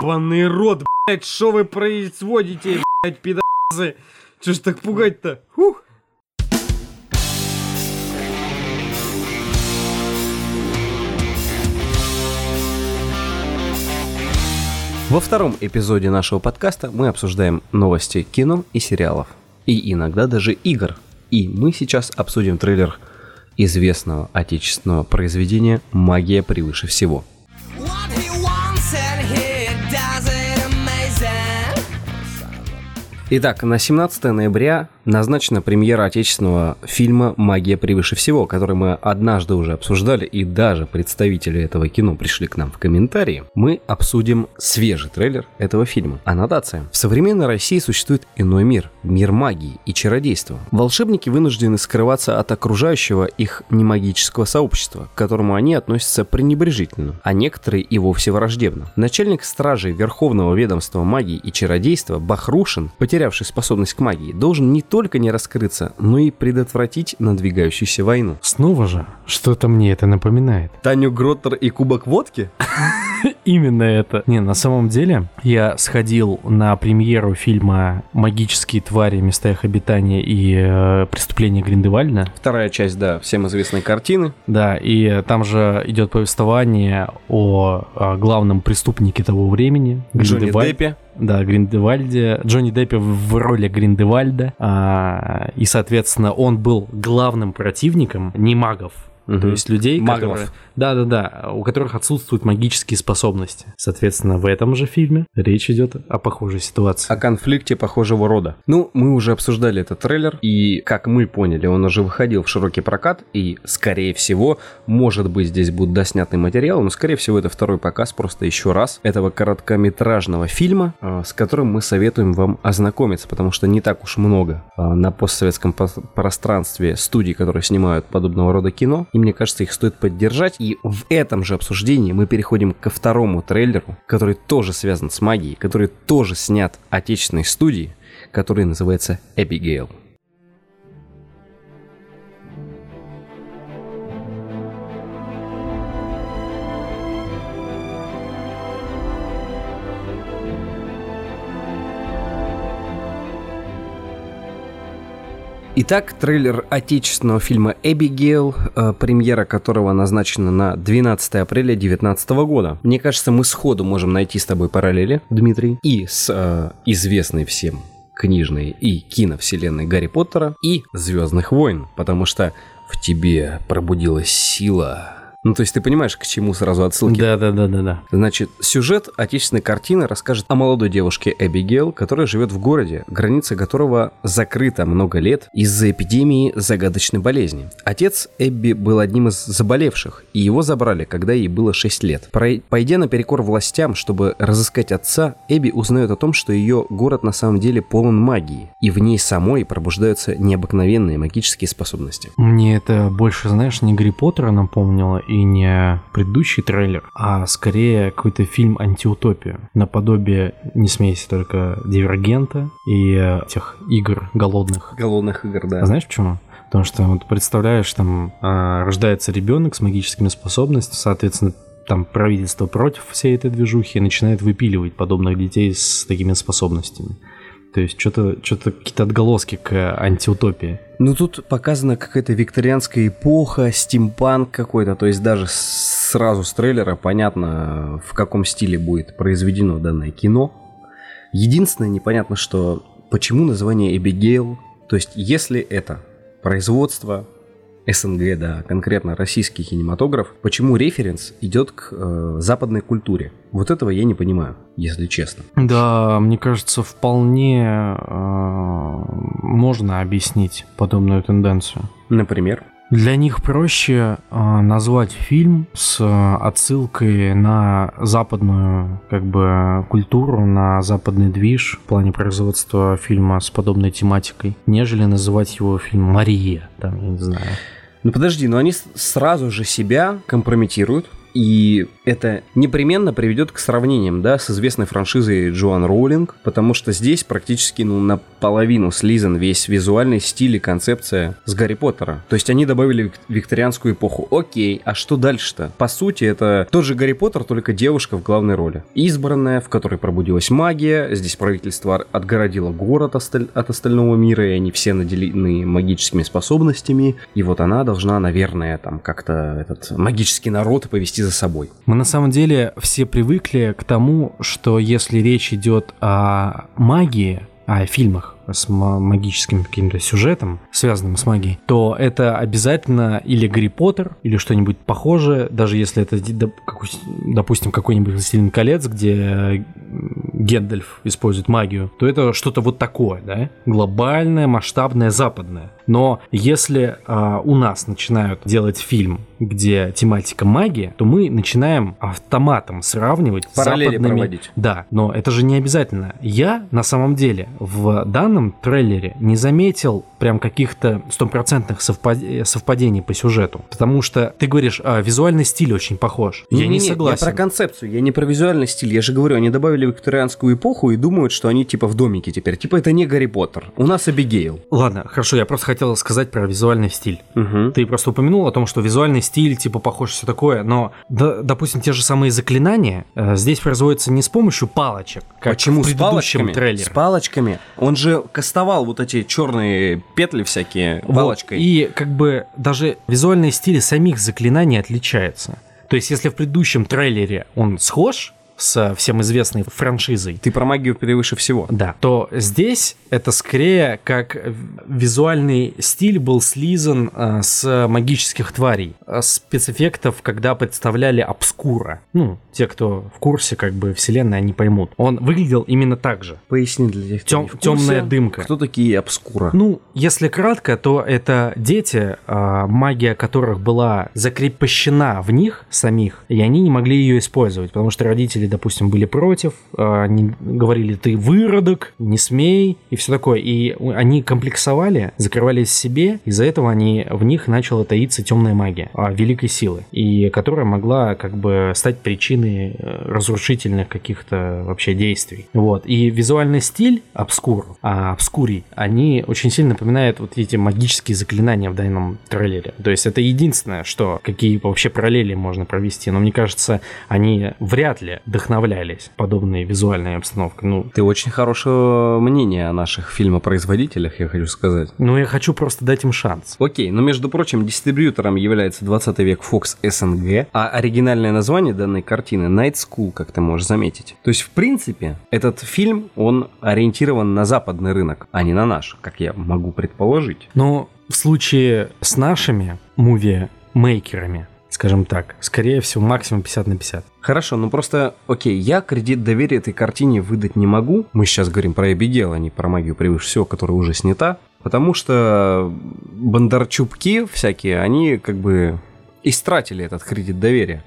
Ебаный рот, блядь, что вы производите, блядь, пидорасы? Че ж так пугать-то? Ух! Во втором эпизоде нашего подкаста мы обсуждаем новости кино и сериалов. И иногда даже игр. И мы сейчас обсудим трейлер известного отечественного произведения «Магия превыше всего». Итак, на 17 ноября назначена премьера отечественного фильма «Магия превыше всего», который мы однажды уже обсуждали, и даже представители этого кино пришли к нам в комментарии. Мы обсудим свежий трейлер этого фильма. Аннотация. В современной России существует иной мир, мир магии и чародейства. Волшебники вынуждены скрываться от окружающего их немагического сообщества, к которому они относятся пренебрежительно, а некоторые и вовсе враждебно. Начальник стражей Верховного ведомства магии и чародейства Бахрушин, потерявший способность к магии, должен не только не раскрыться, но и предотвратить надвигающуюся войну. Снова же, что-то мне это напоминает. Таню Гроттер и кубок водки? Именно это. Не, на самом деле, я сходил на премьеру фильма «Магические твари. Места их обитания и э, преступления Гриндевальда». Вторая часть, да, всем известной картины. Да, и там же идет повествование о, о главном преступнике того времени. Джонни Деппе. Да, Гриндевальде. Джонни Деппе в роли Гриндевальда. А, и, соответственно, он был главным противником не магов, Угу. То есть людей, Магов. которые... Да-да-да, у которых отсутствуют магические способности. Соответственно, в этом же фильме речь идет о похожей ситуации. О конфликте похожего рода. Ну, мы уже обсуждали этот трейлер, и, как мы поняли, он уже выходил в широкий прокат, и, скорее всего, может быть, здесь будет доснятый материал, но, скорее всего, это второй показ просто еще раз этого короткометражного фильма, э, с которым мы советуем вам ознакомиться, потому что не так уж много э, на постсоветском пространстве студий, которые снимают подобного рода кино, и мне кажется, их стоит поддержать. И в этом же обсуждении мы переходим ко второму трейлеру, который тоже связан с магией, который тоже снят отечественной студией, который называется «Эбигейл». Итак, трейлер отечественного фильма «Эбигейл», э, премьера которого назначена на 12 апреля 2019 года. Мне кажется, мы сходу можем найти с тобой параллели, Дмитрий, и с э, известной всем книжной и киновселенной Гарри Поттера и Звездных войн, потому что в тебе пробудилась сила, ну, то есть ты понимаешь, к чему сразу отсылки? Да, да, да, да, да. Значит, сюжет отечественной картины расскажет о молодой девушке Эбигейл, которая живет в городе, граница которого закрыта много лет из-за эпидемии загадочной болезни. Отец Эбби был одним из заболевших, и его забрали, когда ей было 6 лет. Пойдя наперекор властям, чтобы разыскать отца, Эбби узнает о том, что ее город на самом деле полон магии, и в ней самой пробуждаются необыкновенные магические способности. Мне это больше, знаешь, не Гарри Поттера напомнило, и не предыдущий трейлер, а скорее какой-то фильм антиутопию, наподобие, не смейся только, Дивергента и тех игр голодных. Голодных игр, да. А знаешь почему? Потому что вот представляешь, там а, рождается ребенок с магическими способностями, соответственно, там правительство против всей этой движухи и начинает выпиливать подобных детей с такими способностями. То есть что-то, что-то какие-то отголоски к антиутопии. Ну тут показана какая-то викторианская эпоха, стимпанк какой-то, то есть даже сразу с трейлера понятно, в каком стиле будет произведено данное кино. Единственное непонятно, что почему название Эбигейл, то есть если это производство СНГ, да, конкретно российский кинематограф, почему референс идет к э, западной культуре? Вот этого я не понимаю, если честно. Да, мне кажется, вполне э, можно объяснить подобную тенденцию. Например? Для них проще э, назвать фильм с отсылкой на западную как бы культуру, на западный движ в плане производства фильма с подобной тематикой, нежели называть его фильм Мария, там, я не знаю. Ну подожди, но они сразу же себя компрометируют, И это непременно приведет к сравнениям, да, с известной франшизой Джоан Роулинг, потому что здесь практически, ну, наполовину слизан весь визуальный стиль и концепция с Гарри Поттера. То есть они добавили викторианскую эпоху. Окей, а что дальше-то? По сути, это тот же Гарри Поттер, только девушка в главной роли. Избранная, в которой пробудилась магия, здесь правительство отгородило город от остального мира, и они все наделены магическими способностями, и вот она должна, наверное, там как-то этот магический народ повести за собой. Мы на самом деле все привыкли к тому, что если речь идет о магии, о фильмах, с магическим каким-то сюжетом, связанным с магией, то это обязательно или Гарри Поттер, или что-нибудь похожее, даже если это, допустим, какой-нибудь «Властелин колец», где Гендальф использует магию, то это что-то вот такое, да, глобальное, масштабное, западное. Но если а, у нас начинают делать фильм, где тематика магия, то мы начинаем автоматом сравнивать Параллели западными... проводить. Да, но это же не обязательно. Я на самом деле в данном трейлере не заметил прям каких-то стопроцентных совпад... совпадений по сюжету, потому что ты говоришь, а, визуальный стиль очень похож. Не, я не, не согласен. Я про концепцию, я не про визуальный стиль. Я же говорю, они добавили викторианскую эпоху и думают, что они типа в домике теперь. Типа это не Гарри Поттер. У нас Абигейл. Ладно, хорошо, я просто хотел сказать про визуальный стиль. Угу. Ты просто упомянул о том, что визуальный стиль, типа, похож все такое, но, да, допустим, те же самые заклинания э, здесь производятся не с помощью палочек, как Почему? в предыдущем с палочками? трейлере. С палочками. Он же кастовал вот эти черные петли всякие. Вот. И как бы даже визуальные стили самих заклинаний отличаются. То есть, если в предыдущем трейлере он схож, с всем известной франшизой. Ты про магию превыше всего. Да. То здесь это скорее как визуальный стиль был слизан э, с магических тварей, э, спецэффектов, когда представляли обскура. Ну, те, кто в курсе как бы вселенной, они поймут. Он выглядел именно так же. Поясни для тех, кто Тем, не в курсе, Темная дымка. Кто такие обскура? Ну, если кратко, то это дети, э, магия которых была закрепощена в них самих, и они не могли ее использовать, потому что родители допустим, были против, а, они говорили, ты выродок, не смей, и все такое. И они комплексовали, закрывались себе, из-за этого они, в них начала таиться темная магия а, великой силы, и которая могла как бы стать причиной э, разрушительных каких-то вообще действий. Вот. И визуальный стиль обскур, а обскурий, они очень сильно напоминают вот эти магические заклинания в данном трейлере. То есть это единственное, что какие вообще параллели можно провести. Но мне кажется, они вряд ли вдохновлялись подобной визуальной обстановкой. Ну, Ты очень хорошего мнения о наших фильмопроизводителях, я хочу сказать. Ну, я хочу просто дать им шанс. Окей, но между прочим, дистрибьютором является 20 век Fox SNG, а оригинальное название данной картины Night School, как ты можешь заметить. То есть, в принципе, этот фильм, он ориентирован на западный рынок, а не на наш, как я могу предположить. Но в случае с нашими муви-мейкерами, скажем так. Скорее всего, максимум 50 на 50. Хорошо, ну просто, окей, я кредит доверия этой картине выдать не могу. Мы сейчас говорим про Эбигейл, а не про магию превыше всего, которая уже снята. Потому что Бондарчуки всякие, они как бы истратили этот кредит доверия.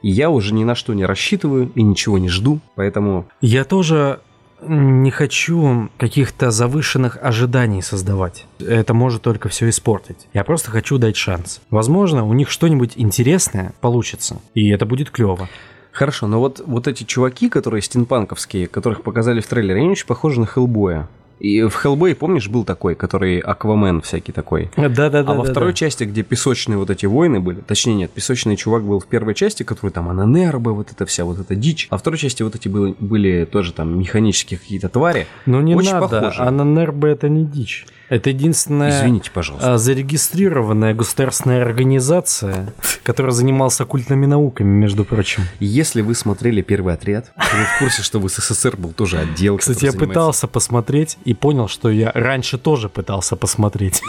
И я уже ни на что не рассчитываю и ничего не жду, поэтому... Я тоже не хочу каких-то завышенных ожиданий создавать. Это может только все испортить. Я просто хочу дать шанс. Возможно, у них что-нибудь интересное получится, и это будет клево. Хорошо, но вот, вот эти чуваки, которые стимпанковские, которых показали в трейлере, они очень похожи на Хеллбоя. И в Хеллбой, помнишь, был такой, который Аквамен всякий такой. Да-да-да. А во да, второй да. части, где песочные вот эти войны были, точнее нет, песочный чувак был в первой части, который там Ананербы, вот это вся вот эта дичь. А в второй части вот эти были, были тоже там механические какие-то твари. Ну не Очень надо, похожи. Ананербы это не дичь. Это единственная Извините, пожалуйста. А, зарегистрированная государственная организация, которая занималась оккультными науками, между прочим. Если вы смотрели первый отряд, то вы в курсе, что в СССР был тоже отдел. Кстати, я занимается... пытался посмотреть и понял, что я раньше тоже пытался посмотреть.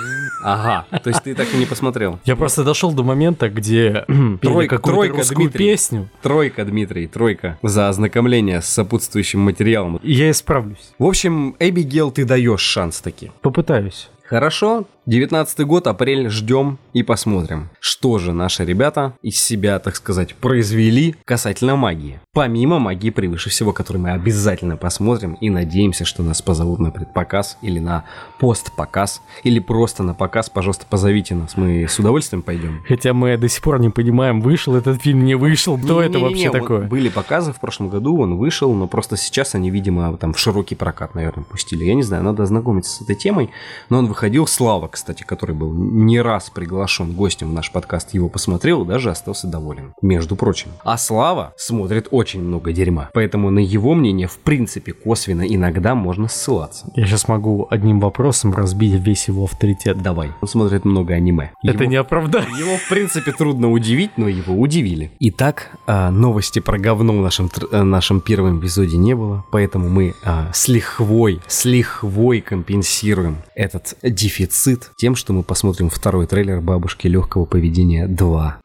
Ага, то есть ты так и не посмотрел. Я просто дошел до момента, где пели какую-то русскую песню. Тройка, Дмитрий, тройка. За ознакомление с сопутствующим материалом. Я исправлюсь. В общем, Эбигейл, ты даешь шанс таки. Попытаюсь. Хорошо, 19 год, апрель, ждем и посмотрим, что же наши ребята из себя, так сказать, произвели касательно магии. Помимо магии превыше всего, которую мы обязательно посмотрим и надеемся, что нас позовут на предпоказ или на постпоказ, или просто на показ, пожалуйста, позовите нас, мы с удовольствием пойдем. Хотя мы до сих пор не понимаем, вышел этот фильм, не вышел, кто это вообще такое? Были показы в прошлом году, он вышел, но просто сейчас они, видимо, там в широкий прокат, наверное, пустили. Я не знаю, надо ознакомиться с этой темой, но он выходил, Слава, кстати, который был не раз приглашен гостем в наш подкаст, его посмотрел и даже остался доволен. Между прочим. А Слава смотрит очень много дерьма. Поэтому на его мнение, в принципе, косвенно иногда можно ссылаться. Я сейчас могу одним вопросом разбить весь его авторитет. Давай. Он смотрит много аниме. Это его, не оправдание. Его, в принципе, трудно удивить, но его удивили. Итак, а, новости про говно в нашем, э, нашем первом эпизоде не было, поэтому мы а, с лихвой, с лихвой компенсируем этот дефицит тем, что мы посмотрим второй трейлер «Бабушки легкого поведения 2».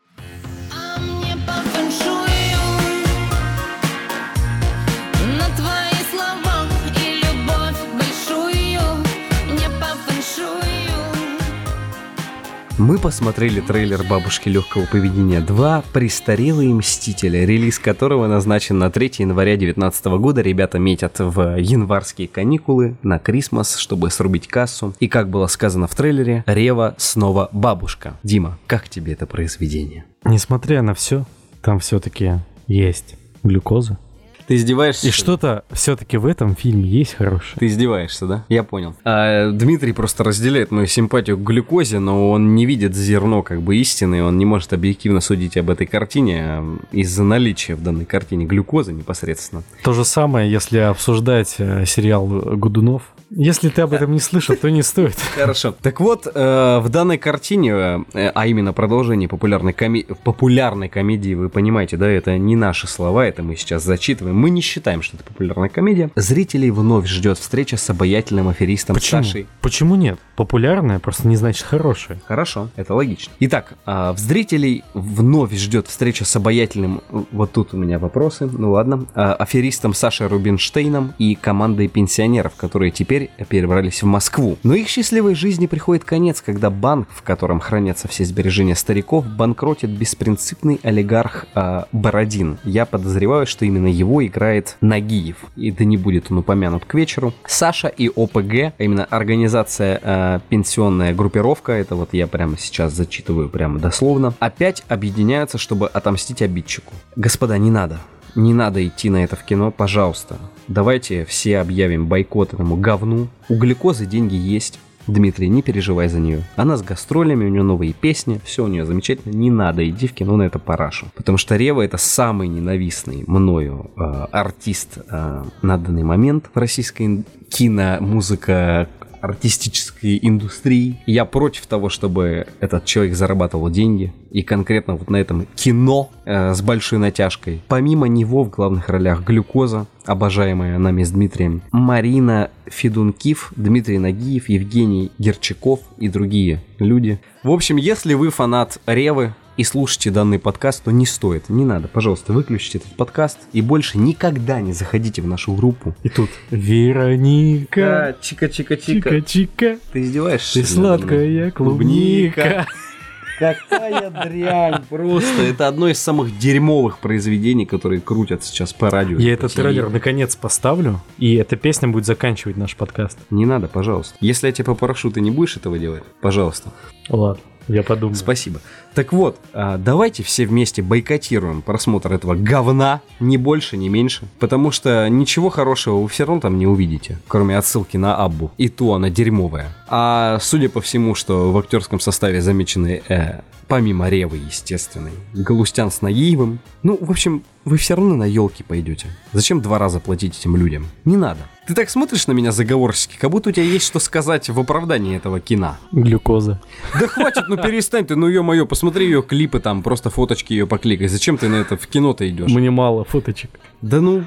Мы посмотрели трейлер «Бабушки легкого поведения 2. Престарелые мстители», релиз которого назначен на 3 января 2019 года. Ребята метят в январские каникулы на Крисмас, чтобы срубить кассу. И как было сказано в трейлере, Рева снова бабушка. Дима, как тебе это произведение? Несмотря на все, там все-таки есть глюкоза, ты издеваешься? И что-то все-таки в этом фильме есть хорошее. Ты издеваешься, да? Я понял. А, Дмитрий просто разделяет мою симпатию к глюкозе, но он не видит зерно как бы истины, он не может объективно судить об этой картине а, из-за наличия в данной картине глюкозы непосредственно. То же самое, если обсуждать э, сериал Гудунов. Если ты об этом не слышал, то не стоит. Хорошо. Так вот, э, в данной картине, э, а именно продолжение популярной, коми... популярной комедии, вы понимаете, да, это не наши слова, это мы сейчас зачитываем. Мы не считаем, что это популярная комедия. Зрителей вновь ждет встреча с обаятельным аферистом Почему? Сашей. Почему нет? Популярная просто не значит хорошая. Хорошо, это логично. Итак, э, в зрителей вновь ждет встреча с обаятельным, вот тут у меня вопросы, ну ладно, э, аферистом Сашей Рубинштейном и командой пенсионеров, которые теперь теперь перебрались в Москву. Но их счастливой жизни приходит конец, когда банк, в котором хранятся все сбережения стариков, банкротит беспринципный олигарх э, Бородин. Я подозреваю, что именно его играет Нагиев. И да не будет он упомянут к вечеру. Саша и ОПГ, а именно организация э, пенсионная группировка, это вот я прямо сейчас зачитываю прямо дословно, опять объединяются, чтобы отомстить обидчику. Господа, не надо. Не надо идти на это в кино, пожалуйста. Давайте все объявим бойкот этому говну. У глюкозы деньги есть. Дмитрий, не переживай за нее. Она с гастролями, у нее новые песни, все у нее замечательно. Не надо, иди в кино на это парашу. Потому что Рева это самый ненавистный мною э, артист э, на данный момент в российской киномузыка артистической индустрии. Я против того, чтобы этот человек зарабатывал деньги. И конкретно вот на этом кино э, с большой натяжкой. Помимо него в главных ролях глюкоза, обожаемая нами с Дмитрием, Марина Федункив, Дмитрий Нагиев, Евгений Герчаков и другие люди. В общем, если вы фанат Ревы, и слушаете данный подкаст, то не стоит, не надо. Пожалуйста, выключите этот подкаст и больше никогда не заходите в нашу группу. И тут Вероника, чика-чика-чика. Чика-чика. Ты издеваешься? Ты сладкая клубника. Какая дрянь, просто. Это одно из самых дерьмовых произведений, которые крутят сейчас по радио. Я этот трейлер наконец поставлю, и эта песня будет заканчивать наш подкаст. Не надо, пожалуйста. Если я тебе попрошу, ты не будешь этого делать? Пожалуйста. Ладно. Я подумаю. Спасибо. Так вот, а, давайте все вместе бойкотируем просмотр этого говна, ни больше, ни меньше, потому что ничего хорошего вы все равно там не увидите, кроме отсылки на Аббу. И то она дерьмовая. А судя по всему, что в актерском составе замечены э, помимо Ревы, естественной, Галустян с Наиевым. Ну, в общем, вы все равно на елки пойдете. Зачем два раза платить этим людям? Не надо. Ты так смотришь на меня заговорчески, как будто у тебя есть что сказать в оправдании этого кино. Глюкоза. Да хватит, ну перестань ты, ну ё-моё, посмотри ее клипы там, просто фоточки ее покликай. Зачем ты на это в кино-то идешь? Мне мало фоточек. Да ну,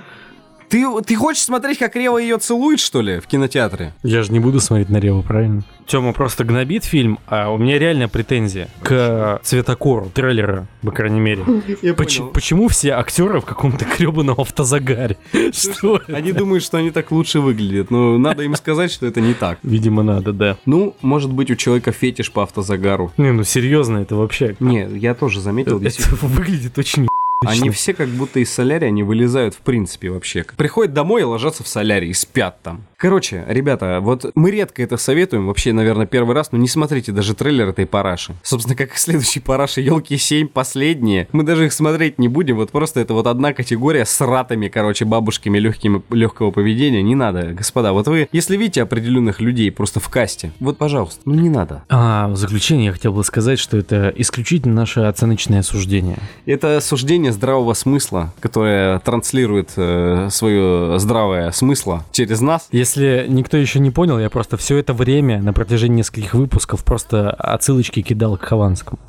Ты, ты хочешь смотреть, как Рева ее целует, что ли, в кинотеатре? Я же не буду смотреть на Реву, правильно? Тёма просто гнобит фильм, а у меня реально претензия к цветокору трейлера, по крайней мере. Поч- почему все актеры в каком-то гребаном автозагаре? Что? Они думают, что они так лучше выглядят, но надо им сказать, что это не так. Видимо, надо, да. Ну, может быть, у человека фетиш по автозагару. Не, ну серьезно, это вообще... Не, я тоже заметил, Это выглядит очень Они все как будто из солярия не вылезают в принципе вообще. Приходят домой и ложатся в солярий спят там. Короче, ребята, вот мы редко это советуем, вообще, наверное, первый раз, но не смотрите даже трейлер этой параши. Собственно, как и следующий параши елки 7 последние. Мы даже их смотреть не будем, вот просто это вот одна категория с ратами, короче, бабушками легкими, легкого поведения. Не надо, господа. Вот вы, если видите определенных людей просто в касте, вот, пожалуйста, ну не надо. А, в заключение я хотел бы сказать, что это исключительно наше оценочное суждение. Это суждение здравого смысла, которое транслирует э, свое здравое смысло через нас. Если никто еще не понял, я просто все это время на протяжении нескольких выпусков просто отсылочки кидал к Хованскому.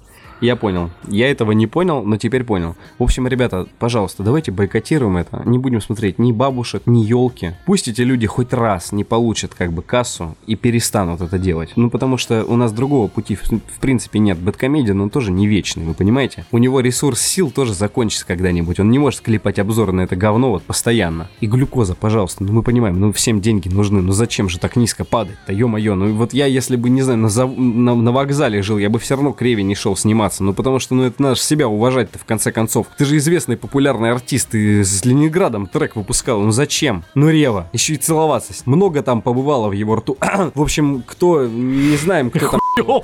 Я понял. Я этого не понял, но теперь понял. В общем, ребята, пожалуйста, давайте бойкотируем это. Не будем смотреть ни бабушек, ни елки. Пусть эти люди хоть раз не получат как бы кассу и перестанут это делать. Ну, потому что у нас другого пути в, принципе нет. Бэткомедиан, он тоже не вечный, вы понимаете? У него ресурс сил тоже закончится когда-нибудь. Он не может клепать обзоры на это говно вот постоянно. И глюкоза, пожалуйста, ну мы понимаем, ну всем деньги нужны. Ну зачем же так низко падать-то, ё-моё. Ну вот я, если бы, не знаю, на, зав- на, на вокзале жил, я бы все равно к Реве не шел сниматься. Ну потому что, ну это надо себя уважать-то в конце концов. Ты же известный популярный артист, ты с Ленинградом трек выпускал. Ну зачем? Ну Рева. Еще и целоваться. Много там побывало в его рту. в общем, кто, не знаем, кто там...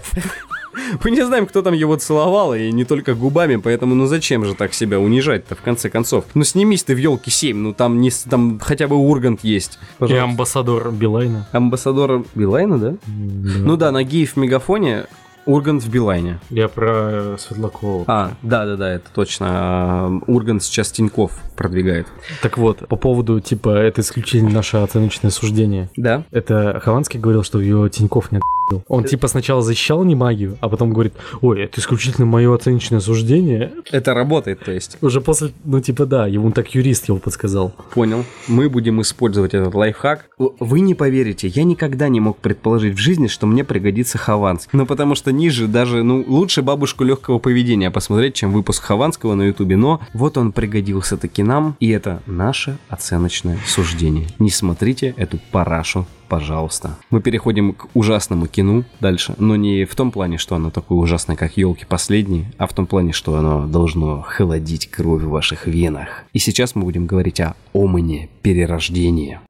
Мы не знаем, кто там его целовал, и не только губами, поэтому ну зачем же так себя унижать-то в конце концов? Ну снимись ты в елке 7, ну там не там хотя бы Ургант есть. И Пожалуйста. амбассадор Билайна. Амбассадор Билайна, да? Ну да, на геев в мегафоне Ургант в Билайне. Я про Светлакова. А, да-да-да, это точно. А, Ургант сейчас Тиньков продвигает. Так вот, по поводу, типа, это исключительно наше оценочное суждение. Да? Это Хованский говорил, что его Тиньков не отбил. Он типа сначала защищал не магию, а потом говорит, ой, это исключительно мое оценочное суждение. Это работает, то есть. Уже после, ну типа да, ему так юрист его подсказал. Понял. Мы будем использовать этот лайфхак. Вы не поверите, я никогда не мог предположить в жизни, что мне пригодится Хованский. Ну, потому что ниже даже, ну, лучше бабушку легкого поведения посмотреть, чем выпуск Хованского на ютубе. Но вот он пригодился таки нам, и это наше оценочное суждение. Не смотрите эту парашу пожалуйста. Мы переходим к ужасному кино дальше, но не в том плане, что оно такое ужасное, как елки последние, а в том плане, что оно должно холодить кровь в ваших венах. И сейчас мы будем говорить о омане перерождения.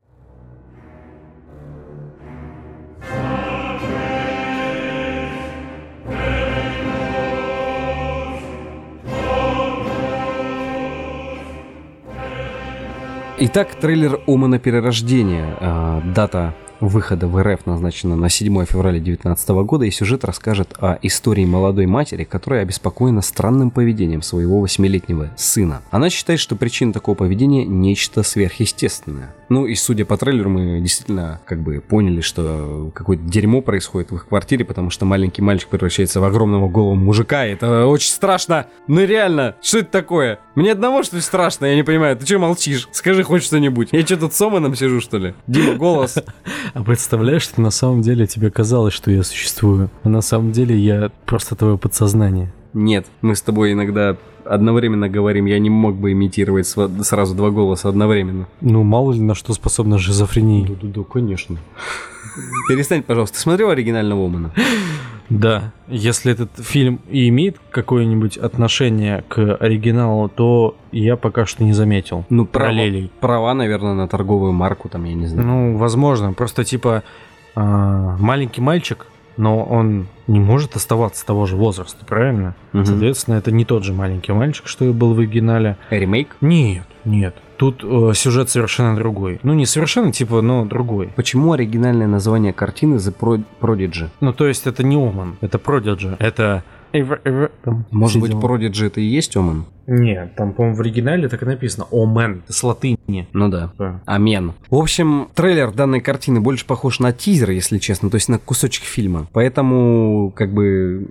Итак, трейлер Омана Перерождения. А, Дата выхода в РФ назначена на 7 февраля 2019 года, и сюжет расскажет о истории молодой матери, которая обеспокоена странным поведением своего восьмилетнего сына. Она считает, что причина такого поведения – нечто сверхъестественное. Ну и судя по трейлеру, мы действительно как бы поняли, что какое-то дерьмо происходит в их квартире, потому что маленький мальчик превращается в огромного голого мужика, и это очень страшно. Ну реально, что это такое? Мне одного что ли страшно, я не понимаю. Ты что молчишь? Скажи хоть что-нибудь. Я что тут с Оманом сижу, что ли? Дима, голос. А представляешь, что на самом деле тебе казалось, что я существую, а на самом деле я просто твое подсознание. Нет, мы с тобой иногда одновременно говорим, я не мог бы имитировать сразу два голоса одновременно. Ну, мало ли на что способна шизофрения. Да-да-да, конечно. Перестань, пожалуйста. Ты смотрел оригинального Омана? Да, если этот фильм и имеет какое-нибудь отношение к оригиналу, то я пока что не заметил. Ну, права, Параллелей. права, наверное, на торговую марку, там, я не знаю. Ну, возможно, просто типа а, маленький мальчик, но он не может оставаться того же возраста, правильно? Мгм. Соответственно, это не тот же маленький мальчик, что и был в оригинале. Ремейк? Нет, нет. Тут э, сюжет совершенно другой. Ну, не совершенно, типа, но другой. Почему оригинальное название картины The Pro- Prodigy? Ну, то есть это не Оман, это Продиджи. Это Может быть. Prodigy это и есть Оман? Нет, там, по-моему, в оригинале так и написано. Омен. С латыни. Ну да. Да. Амен. В общем, трейлер данной картины больше похож на тизер, если честно, то есть на кусочек фильма. Поэтому, как бы,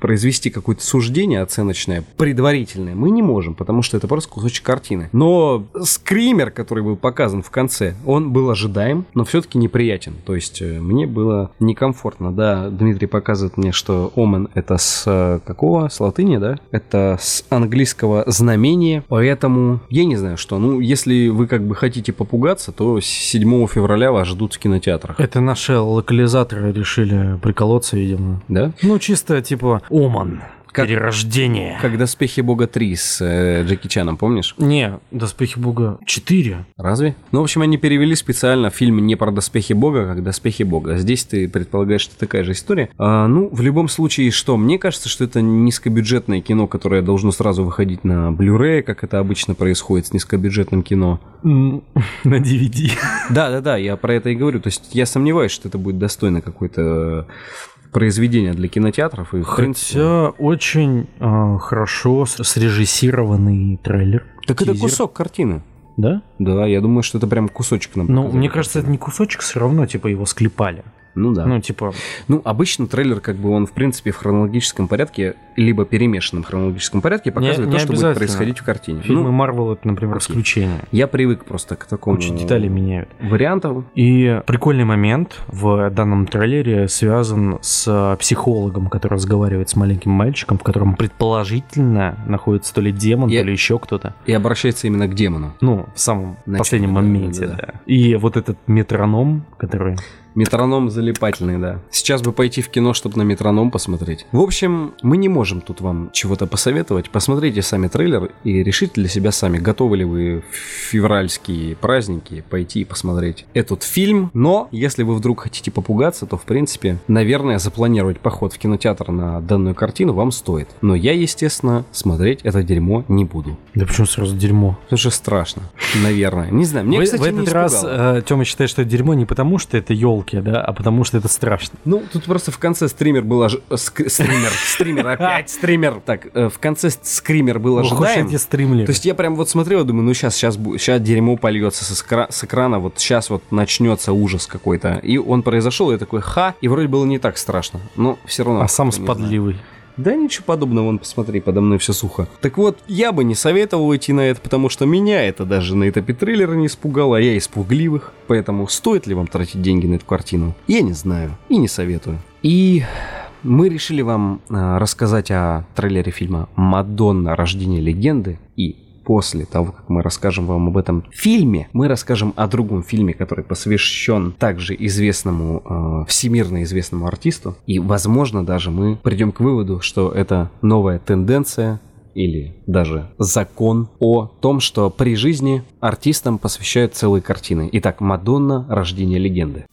произвести какое-то суждение оценочное, предварительное, мы не можем, потому что это просто кусочек картины. Но скример, который был показан в конце, он был ожидаем, но все-таки неприятен. То есть э, мне было некомфортно. Да, Дмитрий показывает мне, что Омен это с какого? С латыни, да? Это с английского знамения, поэтому я не знаю, что. Ну, если вы как бы хотите попугаться, то 7 февраля вас ждут в кинотеатрах. Это наши локализаторы решили приколоться, видимо. Да? Ну, чисто типа Оман. Как- Перерождение. Как «Доспехи Бога 3» с э, Джеки Чаном, помнишь? Не, Доспехи Бога 4. Разве? Ну, в общем, они перевели специально фильм не про доспехи бога, как доспехи бога. Здесь ты предполагаешь, что такая же история. А, ну, в любом случае, что? Мне кажется, что это низкобюджетное кино, которое должно сразу выходить на Blu-ray, как это обычно происходит с низкобюджетным кино. На DVD. Да, да, да, я про это и говорю. То есть я сомневаюсь, что это будет достойно какое-то произведение для кинотеатров. И, в принципе- Хотя очень э, хорошо срежиссированный трейлер. Так это Тизер. кусок картины. Да? Да, я думаю, что это прям кусочек нам Ну, мне кажется, это не кусочек, все равно, типа, его склепали. Ну да. Ну, типа, Ну, обычно трейлер, как бы, он, в принципе, в хронологическом порядке, либо перемешанном хронологическом порядке, показывает не то, что будет происходить в картине. фильмы Ну, Марвел это, например, окей. исключение. я привык просто к такому... Очень детали меняют. Вариантам. И прикольный момент в данном трейлере связан с психологом, который разговаривает с маленьким мальчиком, в котором предположительно находится то ли демон, Я- то ли еще кто-то. И обращается именно к демону. Ну, в самом Начале, последнем да, моменте, да, да, да. И вот этот метроном, который... Метроном залипательный, да. Сейчас бы пойти в кино, чтобы на метроном посмотреть. В общем, мы не можем тут вам чего-то посоветовать. Посмотрите сами трейлер и решите для себя сами, готовы ли вы в февральские праздники пойти и посмотреть этот фильм. Но, если вы вдруг хотите попугаться, то, в принципе, наверное, запланировать поход в кинотеатр на данную картину вам стоит. Но я, естественно, смотреть это дерьмо не буду. Да почему сразу дерьмо? Потому что страшно. Наверное. Не знаю. Мне, в, кстати, в не этот раз испугало. Тёма считает, что это дерьмо не потому, что это елки, да, а потому что это страшно. Ну, тут просто в конце стример был ож... ск- Стример, стример, опять стример. Так, э, в конце скример был уж ожидаем. эти стримлеры. То есть я прям вот смотрел и думаю, ну сейчас, сейчас, сейчас дерьмо польется с, эскра- с экрана, вот сейчас вот начнется ужас какой-то. И он произошел, и я такой, ха, и вроде было не так страшно. Но все равно. а сам знаю. Да ничего подобного, вон, посмотри, подо мной все сухо. Так вот, я бы не советовал идти на это, потому что меня это даже на этапе трейлера не испугало, а я испугливых. Поэтому стоит ли вам тратить деньги на эту картину? Я не знаю и не советую. И мы решили вам э, рассказать о трейлере фильма «Мадонна. Рождение легенды» и После того, как мы расскажем вам об этом фильме, мы расскажем о другом фильме, который посвящен также известному, э, всемирно известному артисту. И, возможно, даже мы придем к выводу, что это новая тенденция или даже закон о том, что при жизни артистам посвящают целые картины. Итак, Мадонна. Рождение легенды.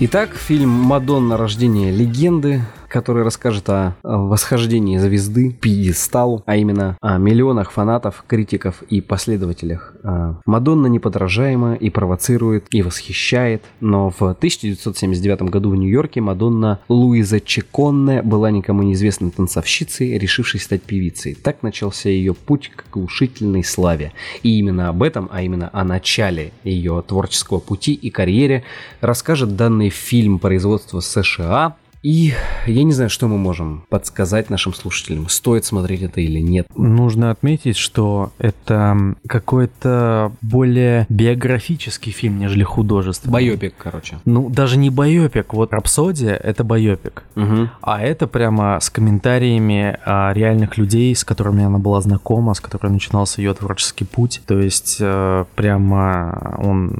Итак, фильм «Мадонна. Рождение легенды», который расскажет о, восхождении звезды пьедесталу, а именно о миллионах фанатов, критиков и последователях. А, Мадонна неподражаема и провоцирует, и восхищает, но в 1979 году в Нью-Йорке Мадонна Луиза Чеконне была никому неизвестной танцовщицей, решившей стать певицей. Так начался ее путь к глушительной славе. И именно об этом, а именно о начале ее творческого пути и карьере расскажет данный фильм производства США. И я не знаю, что мы можем подсказать нашим слушателям, стоит смотреть это или нет. Нужно отметить, что это какой-то более биографический фильм, нежели художественный. Байопик, короче. Ну, даже не байопик. Вот «Рапсодия» — это байопик. Угу. А это прямо с комментариями а, реальных людей, с которыми она была знакома, с которыми начинался ее творческий путь. То есть э, прямо он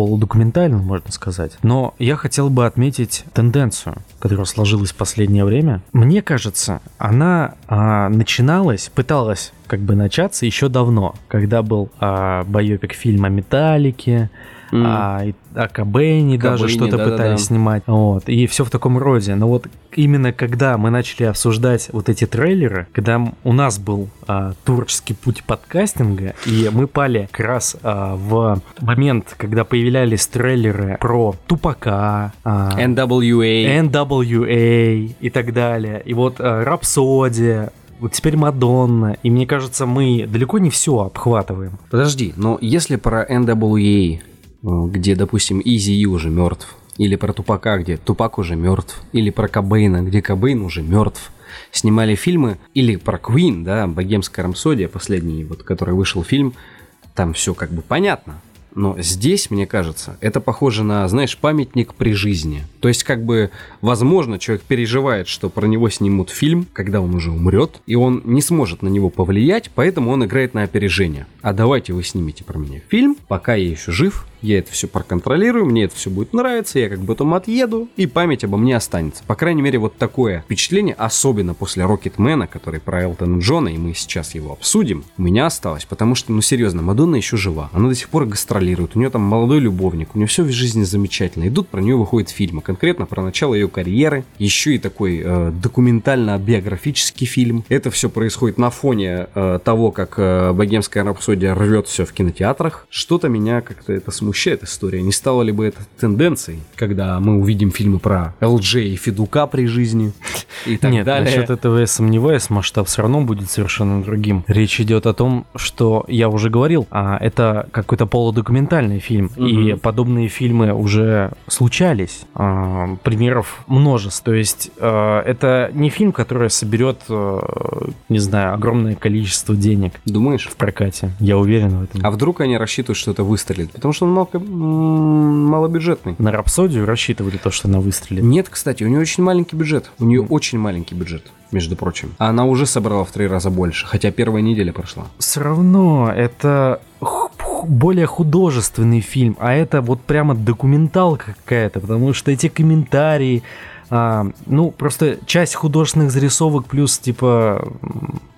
полудокументальный, можно сказать. Но я хотел бы отметить тенденцию, которая сложилась в последнее время. Мне кажется, она а, начиналась, пыталась как бы начаться еще давно, когда был а, байопик фильма «Металлики», а, и о Кобейне даже что-то да-да-да. пытались снимать. Вот. И все в таком роде. Но вот именно когда мы начали обсуждать вот эти трейлеры, когда у нас был а, творческий путь подкастинга, и мы пали как раз а, в момент, когда появлялись трейлеры про Тупака, а, NWA. NWA и так далее. И вот э, Рапсодия, вот теперь Мадонна. И мне кажется, мы далеко не все обхватываем. Подожди, но если про NWA, где, допустим, Изи уже мертв, или про Тупака, где Тупак уже мертв, или про Кобейна, где Кобейн уже мертв, снимали фильмы, или про Queen, да, Богемская рамсодия, последний, вот, который вышел фильм, там все как бы понятно. Но здесь, мне кажется, это похоже на, знаешь, памятник при жизни. То есть, как бы, возможно, человек переживает, что про него снимут фильм, когда он уже умрет, и он не сможет на него повлиять, поэтому он играет на опережение. А давайте вы снимите про меня фильм, пока я еще жив, я это все проконтролирую, мне это все будет нравиться, я как бы потом отъеду, и память обо мне останется. По крайней мере, вот такое впечатление, особенно после Рокетмена, который про Элтона Джона, и мы сейчас его обсудим, у меня осталось, потому что, ну серьезно, Мадонна еще жива, она до сих пор гастролирует, у нее там молодой любовник, у нее все в жизни замечательно, идут про нее выходят фильмы, конкретно про начало ее карьеры, еще и такой э, документально-биографический фильм. Это все происходит на фоне э, того, как э, богемская рапсодия рвет все в кинотеатрах. Что-то меня как-то это смущает история. Не стало ли бы это тенденцией, когда мы увидим фильмы про ЛДЖ и Федука при жизни и так Нет, далее? насчет этого я сомневаюсь, масштаб все равно будет совершенно другим. Речь идет о том, что я уже говорил, а это какой-то полудокументальный фильм, и Мгм. подобные фильмы уже случались. А, примеров множество. То есть а, это не фильм, который соберет, а, не знаю, огромное количество денег Думаешь? в прокате. Я уверен в этом. А вдруг они рассчитывают, что это выстрелит? Потому что он м, малобюджетный. На Рапсодию рассчитывали то, что она выстрелит. Нет, кстати, у нее очень маленький бюджет. У нее очень маленький бюджет, между прочим. А она уже собрала в три раза больше, хотя первая неделя прошла. Все равно это более художественный фильм, а это вот прямо документалка какая-то, потому что эти комментарии, а, ну, просто часть художественных зарисовок плюс, типа,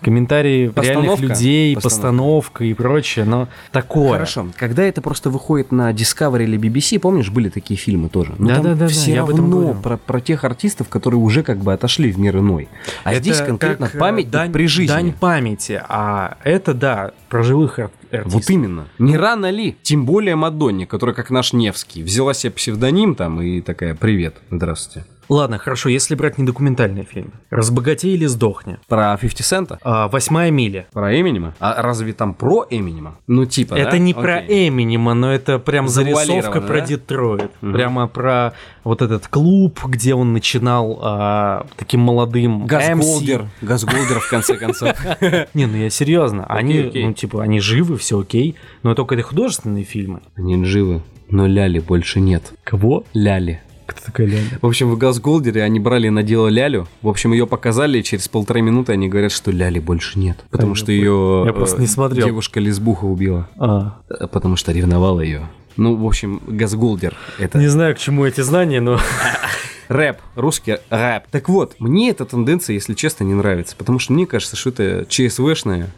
комментарии реальных Постановка. людей, Постановка. постановка и прочее, но такое. Хорошо. Когда это просто выходит на Discovery или BBC, помнишь, были такие фильмы тоже? Но там Да-да-да-да, все я об этом говорю. про, про тех артистов, которые уже как бы отошли в мир иной. А Это здесь конкретно как, э, память дань, при жизни. Дань памяти, а это, да, про живых ар- артистов. Вот именно. Не рано ли? Тем более Мадонне, которая как наш Невский, взяла себе псевдоним там и такая «Привет, здравствуйте». Ладно, хорошо, если брать не документальный фильм. «Разбогатей или сдохни». Про 50 Цента? А, «Восьмая миля». Про Эминема? А разве там про Эминема? Ну типа, Это да? не про Окей. Эминема, но это прям зарисовка про да? Детройт. Мгм. Прямо про вот этот клуб, где он начинал а, таким молодым Газ MC. Голдер. Газ Голдер, в конце концов. Не, ну я серьезно. Они, ну типа, они живы, все окей. Но только это художественные фильмы. Они живы, но Ляли больше нет. Кого? Ляли. Кто такая Ляля? В общем, в Газголдере они брали на дело Лялю. В общем, ее показали, и через полторы минуты они говорят, что Ляли больше нет. Потому я что ее Я просто не смотрел. девушка-лесбуха убила. А, Э, Потому что ревновала ее. Ну, в общем, Газголдер это не знаю, к чему эти знания, но... рэп, русский рэп. Так вот, мне эта тенденция, если честно, не нравится. Потому что мне кажется, что это ЧСВшное,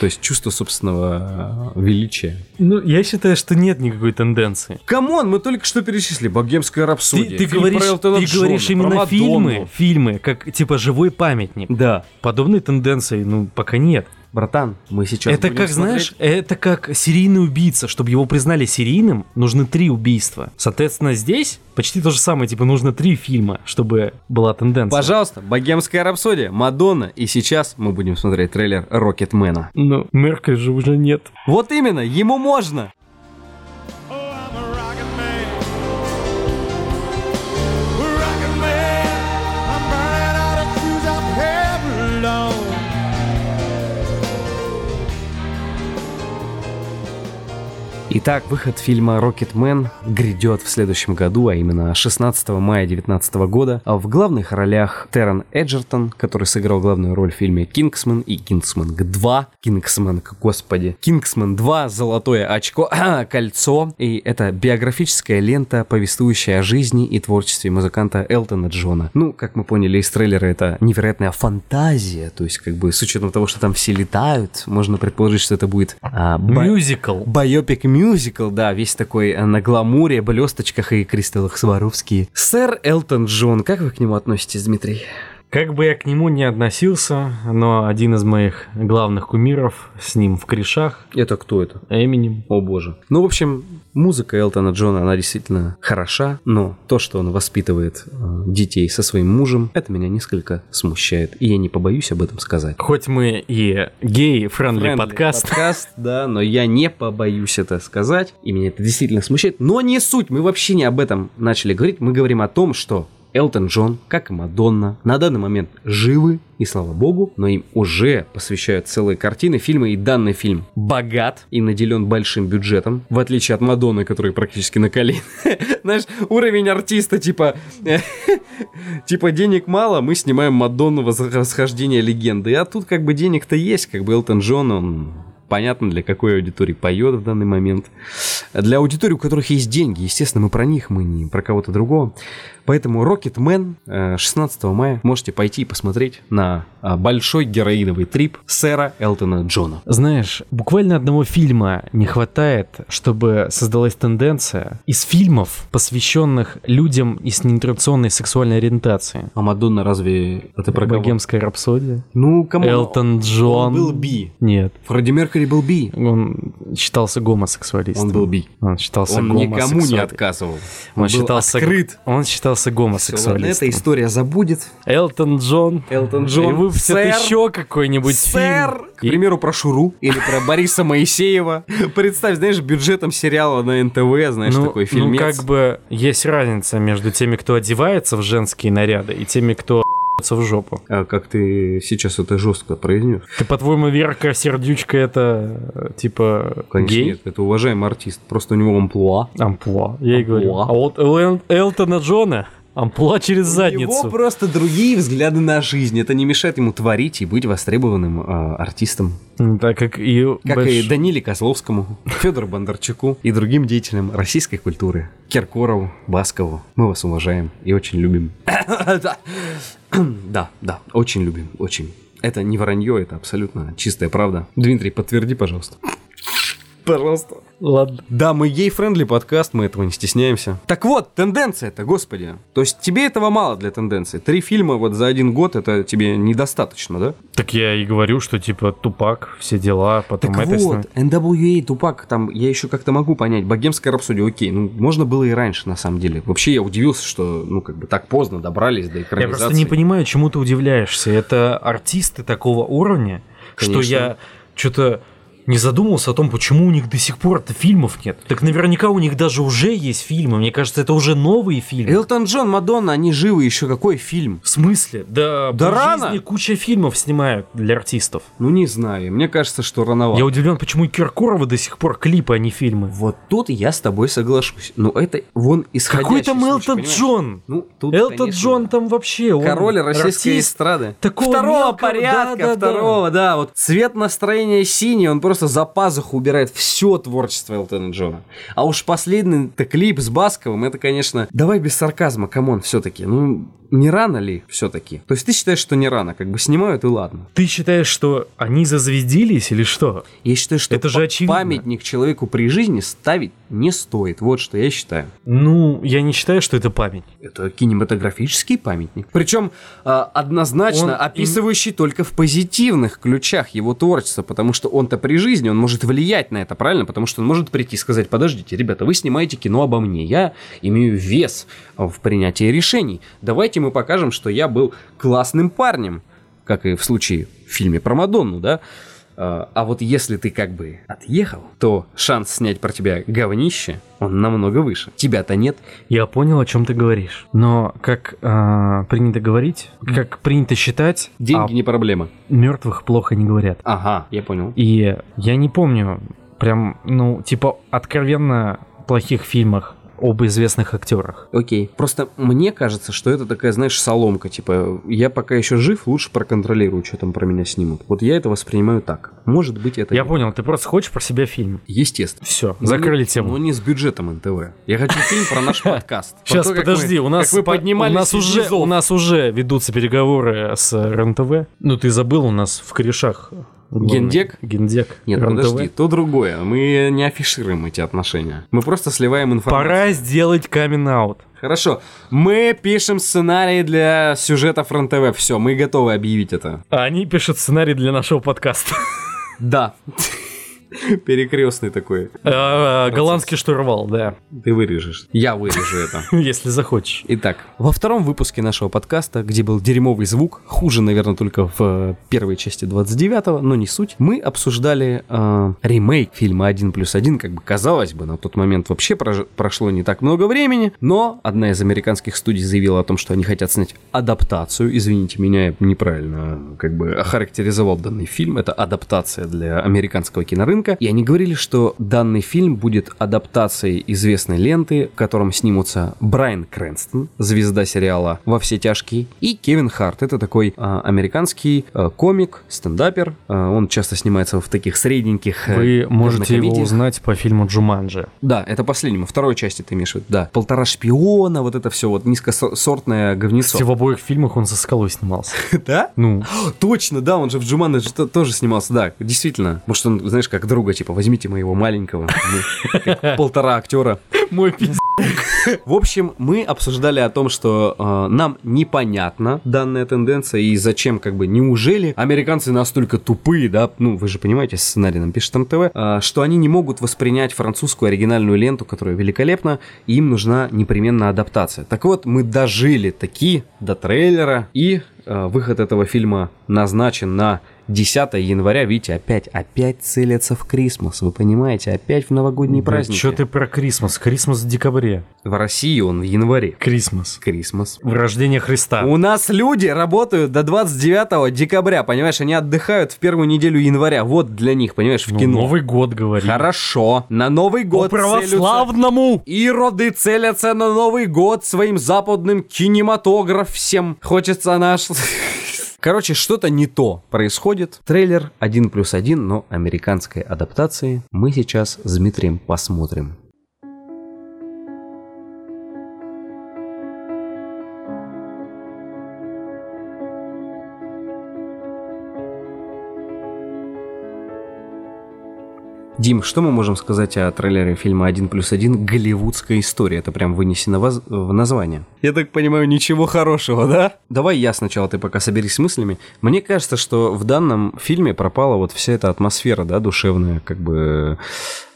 то есть чувство собственного э, величия. Ну, я считаю, что нет никакой тенденции. Come on, мы только что перечислили. Богемская Ты, рапсодия. ты фильм говоришь, ты Джона, говоришь именно фильмы, фильмы, как типа живой памятник. Да. Подобной тенденции, ну, пока нет. Братан, мы сейчас это будем как, смотреть- знаешь, это как серийный убийца. Чтобы его признали серийным, нужны три убийства. Соответственно, здесь почти то же самое. Типа, нужно три фильма, чтобы была тенденция. Пожалуйста, Богемская рапсодия, Мадонна, и сейчас мы будем смотреть трейлер Рокетмена. Ну, Меркьюри же уже нет. Вот именно, ему можно. Итак, выход фильма «Рокетмен» грядет в следующем году, а именно 16 мая 2019 года. А в главных ролях Тэрон Эджертон, который сыграл главную роль в фильме «Кингсман» и «Кингсман 2». «Кингсман», господи. «Кингсман 2», «Золотое очко», «Кольцо». И это биографическая лента, повествующая о жизни и творчестве музыканта Элтона Джона. Ну, как мы поняли из трейлера, это невероятная фантазия, то есть как бы с учетом того, что там все летают, можно предположить, что это будет а, Мюзикл. Байопик мюзикл, мюзикл, да, весь такой э, на гламуре, блесточках и кристаллах Сваровски. Сэр Элтон Джон, как вы к нему относитесь, Дмитрий? Как бы я к нему не относился, но один из моих главных кумиров с ним в корешах, Это кто это? Эминем. О боже. Ну, в общем, музыка Элтона Джона, она действительно хороша, но то, что он воспитывает э, детей со своим мужем, это меня несколько смущает, и я не побоюсь об этом сказать. Хоть мы и gay-friendly подкаст, подкаст, да, но я не побоюсь это сказать, и меня это действительно смущает. Но не суть, мы вообще не об этом начали говорить, мы говорим о том, что Элтон Джон, как и Мадонна, на данный момент живы, и слава богу, но им уже посвящают целые картины, фильмы, и данный фильм богат и наделен большим бюджетом, в отличие от Мадонны, которая практически на колен. Знаешь, уровень артиста, типа, типа денег мало, мы снимаем Мадонну восхождение легенды, а тут как бы денег-то есть, как бы Элтон Джон, он понятно, для какой аудитории поет в данный момент. Для аудитории, у которых есть деньги, естественно, мы про них, мы не про кого-то другого. Поэтому Rocketman э, 16 мая можете пойти и посмотреть на а, большой героиновый трип сэра Элтона Джона. Знаешь, буквально одного фильма не хватает, чтобы создалась тенденция из фильмов, посвященных людям из нетрадиционной сексуальной ориентации. А Мадонна разве это про кого? Богемская рапсодия. Ну, кому? Элтон Джон. Он был би. Нет, Фредди Меркьюри был би. он считался гомосексуалистом. Он был би. Он считался Он никому не гомосексуалистом. отказывал. Он, был считался, открыт. он считался Всё, ладно, гомосексуалистом. эта история забудет. Элтон Джон. Элтон И Джон. выпустят сэр, еще какой-нибудь Сэр! фильм. К примеру, про Шуру или про Бориса Моисеева. Представь, знаешь, бюджетом сериала на НТВ, знаешь, ну, такой ну, фильмец. как бы есть разница между теми, кто одевается в женские наряды, и теми, кто ебется в жопу. А как ты сейчас это жестко произнес? Ты, по-твоему, Верка Сердючка это типа Конечно, гей? нет, это уважаемый артист. Просто у него амплуа. Амплуа, я и говорю. Амплуа. А вот Элтона Джона амплуа через У задницу. него просто другие взгляды на жизнь. Это не мешает ему творить и быть востребованным э, артистом. Так как и... Как больш- и Даниле Козловскому, Федору Бондарчуку и другим деятелям российской культуры. Киркорову, Баскову. Мы вас уважаем и очень любим. Да, да, очень любим, очень. Это не вранье, это абсолютно чистая правда. Дмитрий, подтверди, пожалуйста. Пожалуйста. Ладно. Да, мы gay-friendly подкаст, мы этого не стесняемся. Так вот, тенденция-то, господи. То есть тебе этого мало для тенденции. Три фильма вот за один год, это тебе недостаточно, да? Так я и говорю, что типа Тупак, все дела, потом Так это вот, NWA, Тупак, там я еще как-то могу понять. Богемская рапсодия, окей, ну можно было и раньше, на самом деле. Вообще я удивился, что, ну, как бы так поздно добрались до Я экранизации. просто не понимаю, чему ты удивляешься. Это артисты такого уровня, что Конечно. я что-то не задумался о том, почему у них до сих пор это фильмов нет. Так наверняка у них даже уже есть фильмы. Мне кажется, это уже новые фильмы. Элтон Джон, Мадонна, они живы еще, какой фильм? В смысле? Да, Да рано! жизни куча фильмов снимают для артистов. Ну не знаю, мне кажется, что рановато. Я удивлен, почему у Киркорова до сих пор клипы, а не фильмы. Вот тут я с тобой соглашусь. Ну это вон исходящий Какой там Элтон? Джон? Ну, тут, Элтон конечно, Джон там вообще... он Король российской артист. эстрады. такого второго мелкого, порядка, да-да-да. второго, да. Вот цвет настроения синий, он просто за пазуху убирает все творчество Элтона Джона. А уж последний-то клип с Басковым, это, конечно... Давай без сарказма, come on, все-таки. Ну, не рано ли все-таки? То есть ты считаешь, что не рано? Как бы снимают и ладно. Ты считаешь, что они зазвездились или что? Я считаю, что Это же очевидно. памятник человеку при жизни ставить не стоит. Вот что я считаю. Ну, я не считаю, что это память. Это кинематографический памятник. Причем а, однозначно Он описывающий только в позитивных ключах его творчества, потому что он-то при жизни, он может влиять на это, правильно? Потому что он может прийти и сказать, подождите, ребята, вы снимаете кино обо мне, я имею вес в принятии решений. Давайте мы покажем, что я был классным парнем, как и в случае в фильме про Мадонну, да? А а вот если ты как бы отъехал, то шанс снять про тебя говнище, он намного выше. Тебя-то нет, Я понял, о чем ты говоришь. Но как а, принято говорить, как принято считать, деньги не проблема. мертвых плохо не говорят. Ага, я понял. И я не помню прям, ну, типа, откровенно плохих фильмах об известных актерах. Окей. Просто мне кажется, что это такая, знаешь, соломка. Типа, я пока еще жив, лучше проконтролирую, что там про меня снимут. Вот я это воспринимаю так. Может быть, это... Я не- понял, ты просто хочешь про себя фильм. Естественно. Все, Но закрыли не- тему. Но не с бюджетом НТВ. Я хочу фильм про наш подкаст. Сейчас, подожди, у нас, поднимались у нас из уже, у нас уже ведутся переговоры с РНТВ. Ну, ты забыл, у нас в корешах Гендек? Гендек. Нет, РЕН-ТВ. подожди, то другое. Мы не афишируем эти отношения. Мы просто сливаем информацию. Пора сделать камин-аут. Хорошо. Мы пишем сценарий для сюжетов РЕН-ТВ. Все, мы готовы объявить это. А они пишут сценарий для нашего подкаста. Да. Перекрестный такой. А, Голландский штурвал, да. Ты вырежешь. Я вырежу это. Если захочешь. Итак, во втором выпуске нашего подкаста, где был дерьмовый звук, хуже, наверное, только в э, первой части 29-го, но не суть, мы обсуждали э, ремейк фильма «Один плюс один», как бы казалось бы, на тот момент вообще прож- прошло не так много времени, но одна из американских студий заявила о том, что они хотят снять адаптацию, извините меня, я неправильно как бы охарактеризовал данный фильм, это адаптация для американского кинорынка, и они говорили, что данный фильм будет адаптацией известной ленты, в котором снимутся Брайан Крэнстон, звезда сериала «Во все тяжкие», и Кевин Харт. Это такой а, американский а, комик, стендапер. А, он часто снимается в таких средненьких э, Вы можете его узнать по фильму «Джуманджи». Да, это последнему, второй части ты имеешь в виду, да. Полтора шпиона, вот это все, вот низкосортное говнецо. Кстати, в обоих фильмах он со скалой снимался. Да? Ну, Точно, да, он же в то- тоже снимался, да, действительно. Может, он, знаешь, как друга, типа, возьмите моего маленького, полтора актера. мой пиздец. В общем, мы обсуждали о том, что э, нам непонятна данная тенденция и зачем, как бы, неужели американцы настолько тупые, да, ну, вы же понимаете, сценарий нам пишет МТВ, э, что они не могут воспринять французскую оригинальную ленту, которая великолепна, и им нужна непременно адаптация. Так вот, мы дожили таки до трейлера, и э, выход этого фильма назначен на 10 января, видите, опять, опять целятся в Крисмас, вы понимаете, опять в новогодние праздники. Что ты про Крисмас? Крисмас в декабре. В России он в январе. Крисмас. Крисмас. В рождение Христа. У нас люди работают до 29 декабря, понимаешь, они отдыхают в первую неделю января. Вот для них, понимаешь, в Ну, кино. Новый год, говори. Хорошо. На Новый По год целятся- православному! Ироды целятся на Новый год своим западным кинематограф всем. Хочется наш... Короче, что-то не то происходит. Трейлер 1 плюс 1, но американской адаптации. Мы сейчас с Дмитрием посмотрим. Дим, что мы можем сказать о трейлере фильма «Один плюс один. Голливудская история»? Это прям вынесено воз- в название. Я так понимаю, ничего хорошего, да? Давай я сначала, ты пока соберись с мыслями. Мне кажется, что в данном фильме пропала вот вся эта атмосфера, да, душевная, как бы...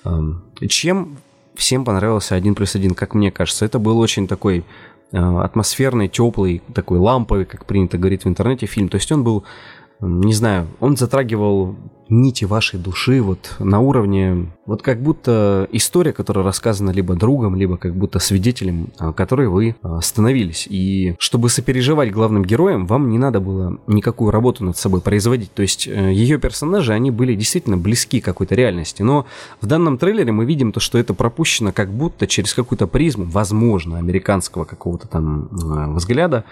эм, чем всем понравился «Один плюс один», как мне кажется? Это был очень такой э, атмосферный, теплый, такой ламповый, как принято говорить в интернете, фильм. То есть он был не знаю, он затрагивал нити вашей души вот на уровне, вот как будто история, которая рассказана либо другом, либо как будто свидетелем, а, которой вы а, становились. И чтобы сопереживать главным героям, вам не надо было никакую работу над собой производить. То есть э, ее персонажи, они были действительно близки какой-то реальности. Но в данном трейлере мы видим то, что это пропущено как будто через какую-то призму, возможно, американского какого-то там э, взгляда,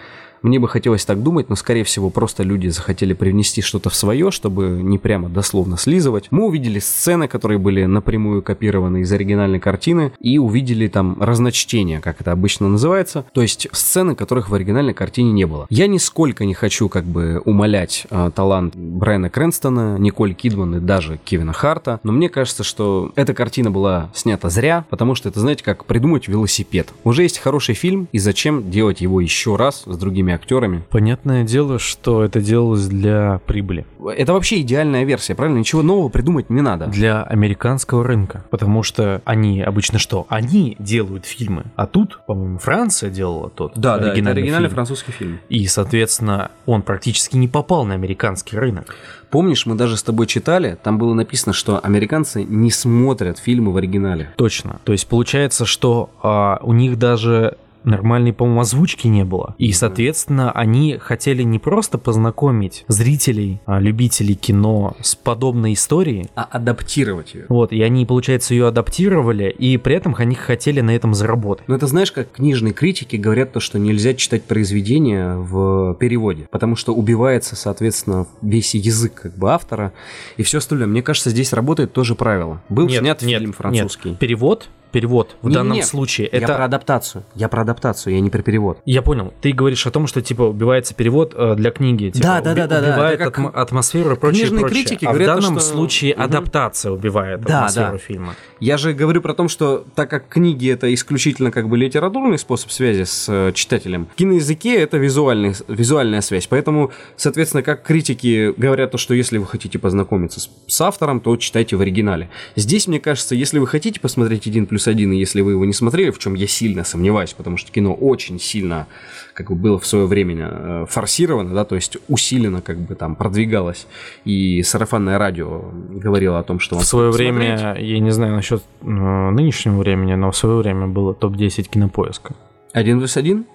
мне бы хотелось так думать, но, скорее всего, просто люди захотели привнести что-то в свое, чтобы не прямо дословно слизывать. Мы увидели сцены, которые были напрямую копированы из оригинальной картины, и увидели там разночтения, как это обычно называется, то есть сцены, которых в оригинальной картине не было. Я нисколько не хочу как бы умалять э, талант Брайана Крэнстона, Николь Кидман и даже Кевина Харта, но мне кажется, что эта картина была снята зря, потому что это, знаете, как придумать велосипед. Уже есть хороший фильм, и зачем делать его еще раз с другими актерами? Понятное дело, что это делалось для прибыли. Это вообще идеальная версия, правильно? Ничего нового придумать не надо. Для американского рынка. Потому что они обычно что? Они делают фильмы. А тут, по-моему, Франция делала тот Да, да, это оригинальный оригинальный фильм. французский фильм. И, соответственно, он практически не попал на американский рынок. Помнишь, мы даже с тобой читали, там было написано, что американцы не смотрят фильмы в оригинале. Точно. То есть получается, что а, у них даже нормальной, по-моему, озвучки не было. И, соответственно, они хотели не просто познакомить зрителей, а, любителей кино с подобной историей, А адаптировать ее. вот, и они, получается, ее адаптировали, и при этом они хотели на этом заработать. Ну, это знаешь, как книжные критики говорят то, что нельзя читать произведения в переводе, потому что убивается, соответственно, весь язык как бы автора и все остальное. Мне кажется, здесь работает тоже правило. Был снят фильм французский. Нет, перевод перевод в Не-не-не, данном случае. Я Это про адаптацию. Я про адаптацию, я не про перевод. Я понял. Ты говоришь о том, что типа убивается перевод э, для книги. Типа, Да, да, да, да, да. Убивает атмо- атмосферу и прочее, книжные прочее. критики а в говорят то, данном что- случае Мгм. адаптация убивает Да, атмосферу да. фильма. Я же говорю про то, что так как книги это исключительно как бы литературный способ связи с э, читателем, в киноязыке это визуальный, визуальная связь. Поэтому, соответственно, как критики говорят то, что если вы хотите познакомиться с, с автором, то читайте в оригинале. Здесь, мне кажется, если вы хотите посмотреть один плюс один, и если вы его не смотрели, в чем я сильно сомневаюсь, потому что кино очень сильно как бы было в свое время э, форсировано, да, то есть усиленно как бы там продвигалось, и сарафанное радио говорило о том, что В свое время, смотреть. я не знаю насчет э, нынешнего времени, но в свое время было топ-10 кинопоиска. Один плюс один?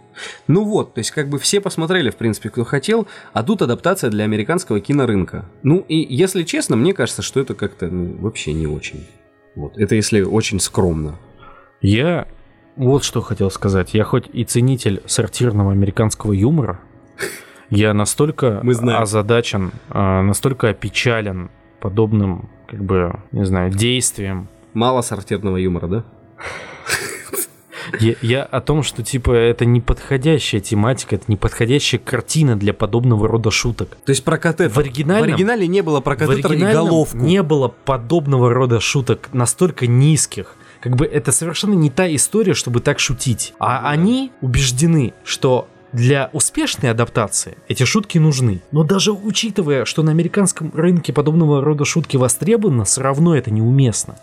Ну вот, то есть как бы все посмотрели, в принципе, кто хотел, а тут адаптация для американского кинорынка. Ну и если честно, мне кажется, что это как-то ну, вообще не очень. Вот, это если очень скромно. Я вот что хотел сказать. Я хоть и ценитель сортирного американского юмора, я настолько озадачен, а, настолько опечален подобным, как бы, не знаю, действием. Мало сортирного юмора, да? Я, я о том, что, типа, это неподходящая тематика, это неподходящая картина для подобного рода шуток. То есть про котета. В оригинальном- В оригинале не было про котета и головку. не было подобного рода шуток настолько низких. Как бы это совершенно не та история, чтобы так шутить. А они убеждены, что для успешной адаптации эти шутки нужны. Но даже учитывая, что на американском рынке подобного рода шутки востребованы, все равно это неуместно.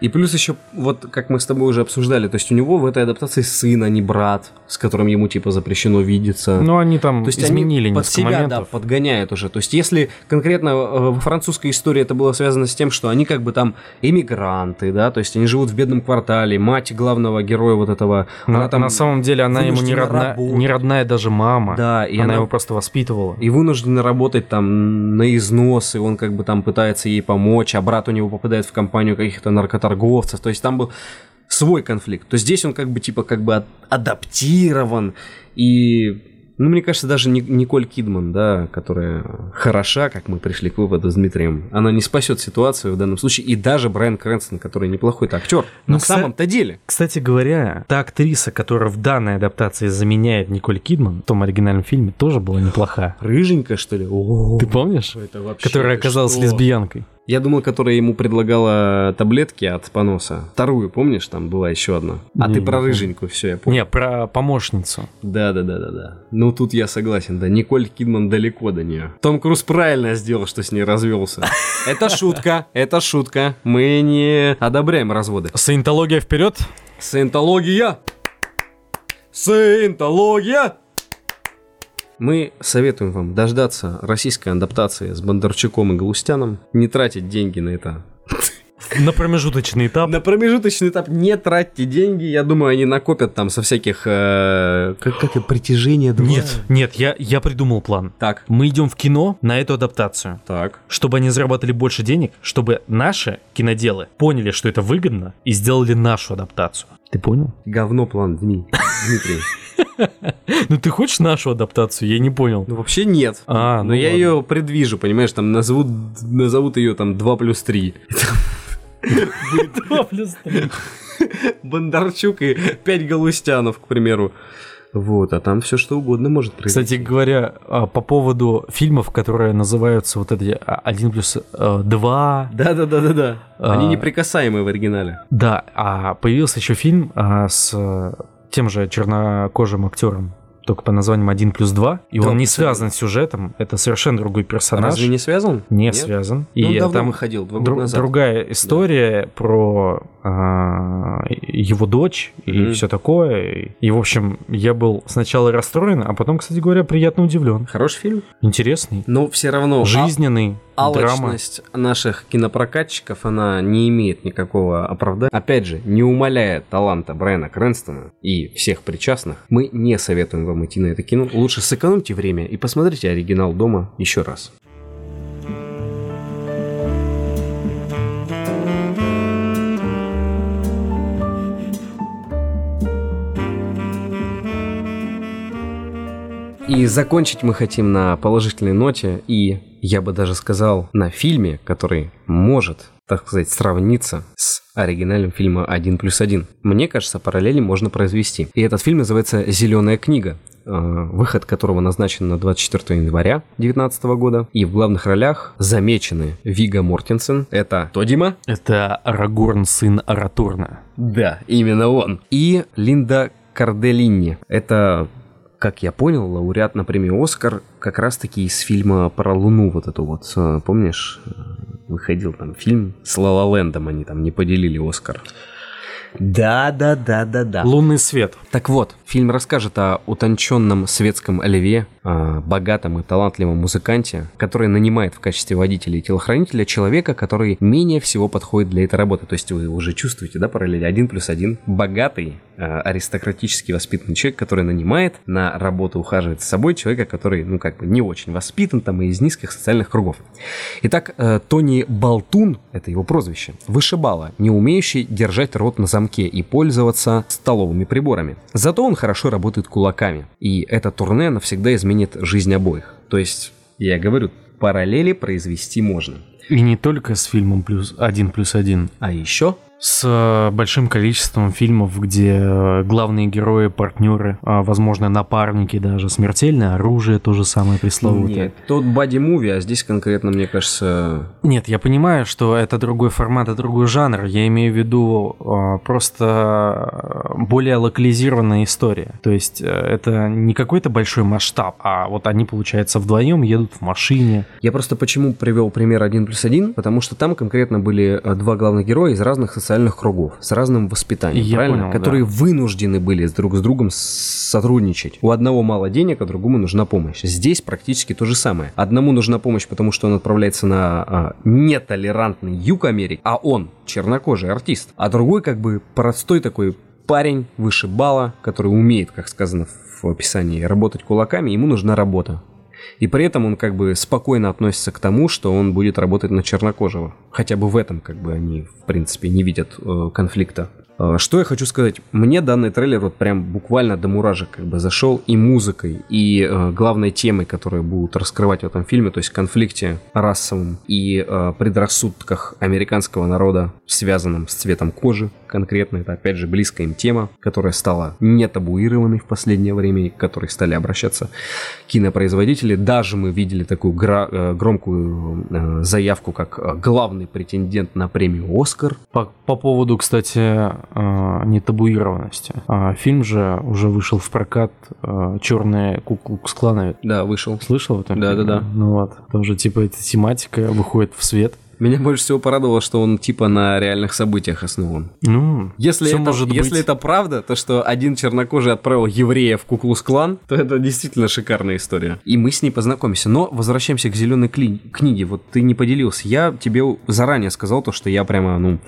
И плюс еще, вот как мы с тобой уже обсуждали, то есть у него в этой адаптации сын, а не брат, с которым ему типа запрещено видеться. Но они там То есть изменили они под себя, да, моментов. подгоняют уже. То есть если конкретно э, во французской истории это было связано с тем, что они как бы там иммигранты, да, то есть они живут в бедном квартале, мать главного героя вот этого, На, она там на самом деле она ему не родная, работать. не родная даже мама. Да, и она, она- его просто воспитывала. и вынуждена работать там на износ, и он как бы там пытается ей помочь, а брат у него попадает в компанию каких-то наркоторговцев, то есть там был свой конфликт. То здесь он как бы типа как бы ад- адаптирован и ну, мне кажется, даже Ни- Николь Кидман, да, которая хороша, как мы пришли к выводу с Дмитрием, она не спасет ситуацию в данном случае. И даже Брайан Крэнстон, который неплохой-то актер, Ну, на кстати- самом-то деле. Кстати говоря, та актриса, которая в данной адаптации заменяет Николь Кидман, в том оригинальном фильме тоже была неплоха. Рыженькая, что ли? О, Ты помнишь? это вообще Которая оказалась что? лесбиянкой. Я думал, которая ему предлагала таблетки от поноса. Вторую, помнишь, там была еще одна. А Не, ты про помню. рыженькую, все, я понял. Не, про помощницу. Да, да, да, да, да. Ну тут я согласен, да. Николь Кидман далеко до нее. Том Круз правильно сделал, что с ней развелся. Это шутка, это шутка. Мы не одобряем разводы. Саентология вперед! Саентология! Саентология! Мы советуем вам дождаться российской адаптации с Бондарчуком и Галустяном, не тратить деньги на это На промежуточный этап. На промежуточный этап не тратьте деньги. Я думаю, они накопят там со всяких... э, как, как и притяжение два. Нет, нет, я, я придумал план. Так. Мы идем в кино на эту адаптацию. Так. Чтобы они заработали больше денег, чтобы наши киноделы поняли, что это выгодно, и сделали нашу адаптацию. Ты понял? Говно план, Дми. Дмитрий. Ну ты хочешь нашу адаптацию? Я не понял. Ну, вообще нет. А, Но ну я ее предвижу, понимаешь, там назовут, назовут ее там 2 плюс 3. Бондарчук и 5 Галустянов, к примеру. Вот, а там все что угодно может произойти. Кстати говоря, а, по поводу фильмов, которые называются вот эти а, 1 плюс 2, Да-да-да-да-да. Они А. неприкасаемые в оригинале. да, а появился еще фильм а, с э, тем же чернокожим актером, только по названием 1 плюс 2, и Да, он не связан с сюжетом, это совершенно другой персонаж. Разве не связан? Не Нет? связан. Ну, и давно там выходил, два дру- назад. другая история про а, его дочь и Мгм. все такое. И, в общем, я был сначала расстроен, а потом, кстати говоря, приятно удивлен. Хороший фильм. Интересный, Но все равно жизненный, а- алчность наших кинопрокатчиков, она не имеет никакого оправдания. Опять же, не умаляя таланта Брайана Крэнстона и всех причастных, мы не советуем вам идти на это кино. Лучше сэкономьте время и посмотрите оригинал дома еще раз. И закончить мы хотим на положительной ноте, и я бы даже сказал, на фильме, который может, так сказать, сравниться с оригинальным фильмом «Один плюс один». Мне кажется, параллели можно произвести. И этот фильм называется «Зеленая книга», э, выход которого назначен на 24 января 2019 года. И в главных ролях замечены Вига Мортенсен, это кто, Дима? Это Арагорн, сын Аратурна. Да, именно он. И Линда Карделинни. Это, как я понял, лауреат на премию «Оскар» как раз-таки из фильма про Луну вот эту вот. Э, Помнишь, э, выходил там фильм с Ла Лэндом, они там не поделили «Оскар». Да, да, да, да, да. Лунный свет. Так вот, фильм расскажет о утонченном светском оливье, богатом и талантливом музыканте, который нанимает в качестве водителя и телохранителя человека, который менее всего подходит для этой работы. То есть вы уже чувствуете, да, параллель один плюс один. Богатый, э, аристократически воспитанный человек, который нанимает на работу, ухаживает за собой человека, который, ну, как бы не очень воспитан там и из низких социальных кругов. Итак, э, Тони Болтун, это его прозвище, вышибала, не умеющий держать рот на замке и пользоваться столовыми приборами. Зато он хорошо работает кулаками. И это турне навсегда изменит жизнь обоих. То есть, я говорю, параллели произвести можно. И не только с фильмом плюс один плюс один. А еще С э, большим количеством фильмов, где э, главные герои, партнеры, а, возможно, напарники даже, смертельное оружие, то же самое пресловутое. Нет, тот боди-муви, а здесь конкретно, мне кажется, Нет, я понимаю, что это другой формат и другой жанр. Я имею в виду э, просто э, более локализированная история. То есть это не какой-то большой масштаб, а вот они, получается, вдвоем едут в машине. Я просто почему привел пример 1 плюс 1, потому что там конкретно были два главных героя из разных социальных кругов, с разным воспитанием, Я правильно? понял, Которые да. вынуждены были друг с другом сотрудничать. У одного мало денег, а другому нужна помощь. Здесь практически то же самое. Одному нужна помощь, потому что он отправляется на а, нетолерантный юг Америки, а он чернокожий артист. А другой как бы простой такой парень выше бала, который умеет, как сказано в описании, работать кулаками, ему нужна работа. И при этом он как бы спокойно относится к тому, что он будет работать на чернокожего. Хотя бы в этом как бы они, в принципе, не видят э, конфликта. Э, Что я хочу сказать? Мне данный трейлер вот прям буквально до муражек как бы зашел и музыкой, и э, главной темой, которую будут раскрывать в этом фильме, то есть конфликте расовом и э, предрассудках американского народа, связанном с цветом кожи конкретно. Это опять же близкая им тема, которая стала не табуированной в последнее время, и к которой стали обращаться кинопроизводители. Даже мы видели такую гра- э, громкую э, заявку, как э, главный претендент на премию «Оскар». По, по поводу, кстати, нетабуированности. А, фильм же уже вышел в прокат «Черные куклукс-кланы». Да, вышел. Слышал это? Да-да-да. Ну вот, тоже типа эта тематика выходит в свет. Меня больше всего порадовало, что он типа на реальных событиях основан. Ну, Если, это, может если быть. это правда, то что один чернокожий отправил еврея в Куклус-клан, то это действительно шикарная история. И мы с ней познакомимся. Но возвращаемся к зеленой кли- книге. Вот ты не поделился. Я тебе заранее сказал то, что я прямо, ну,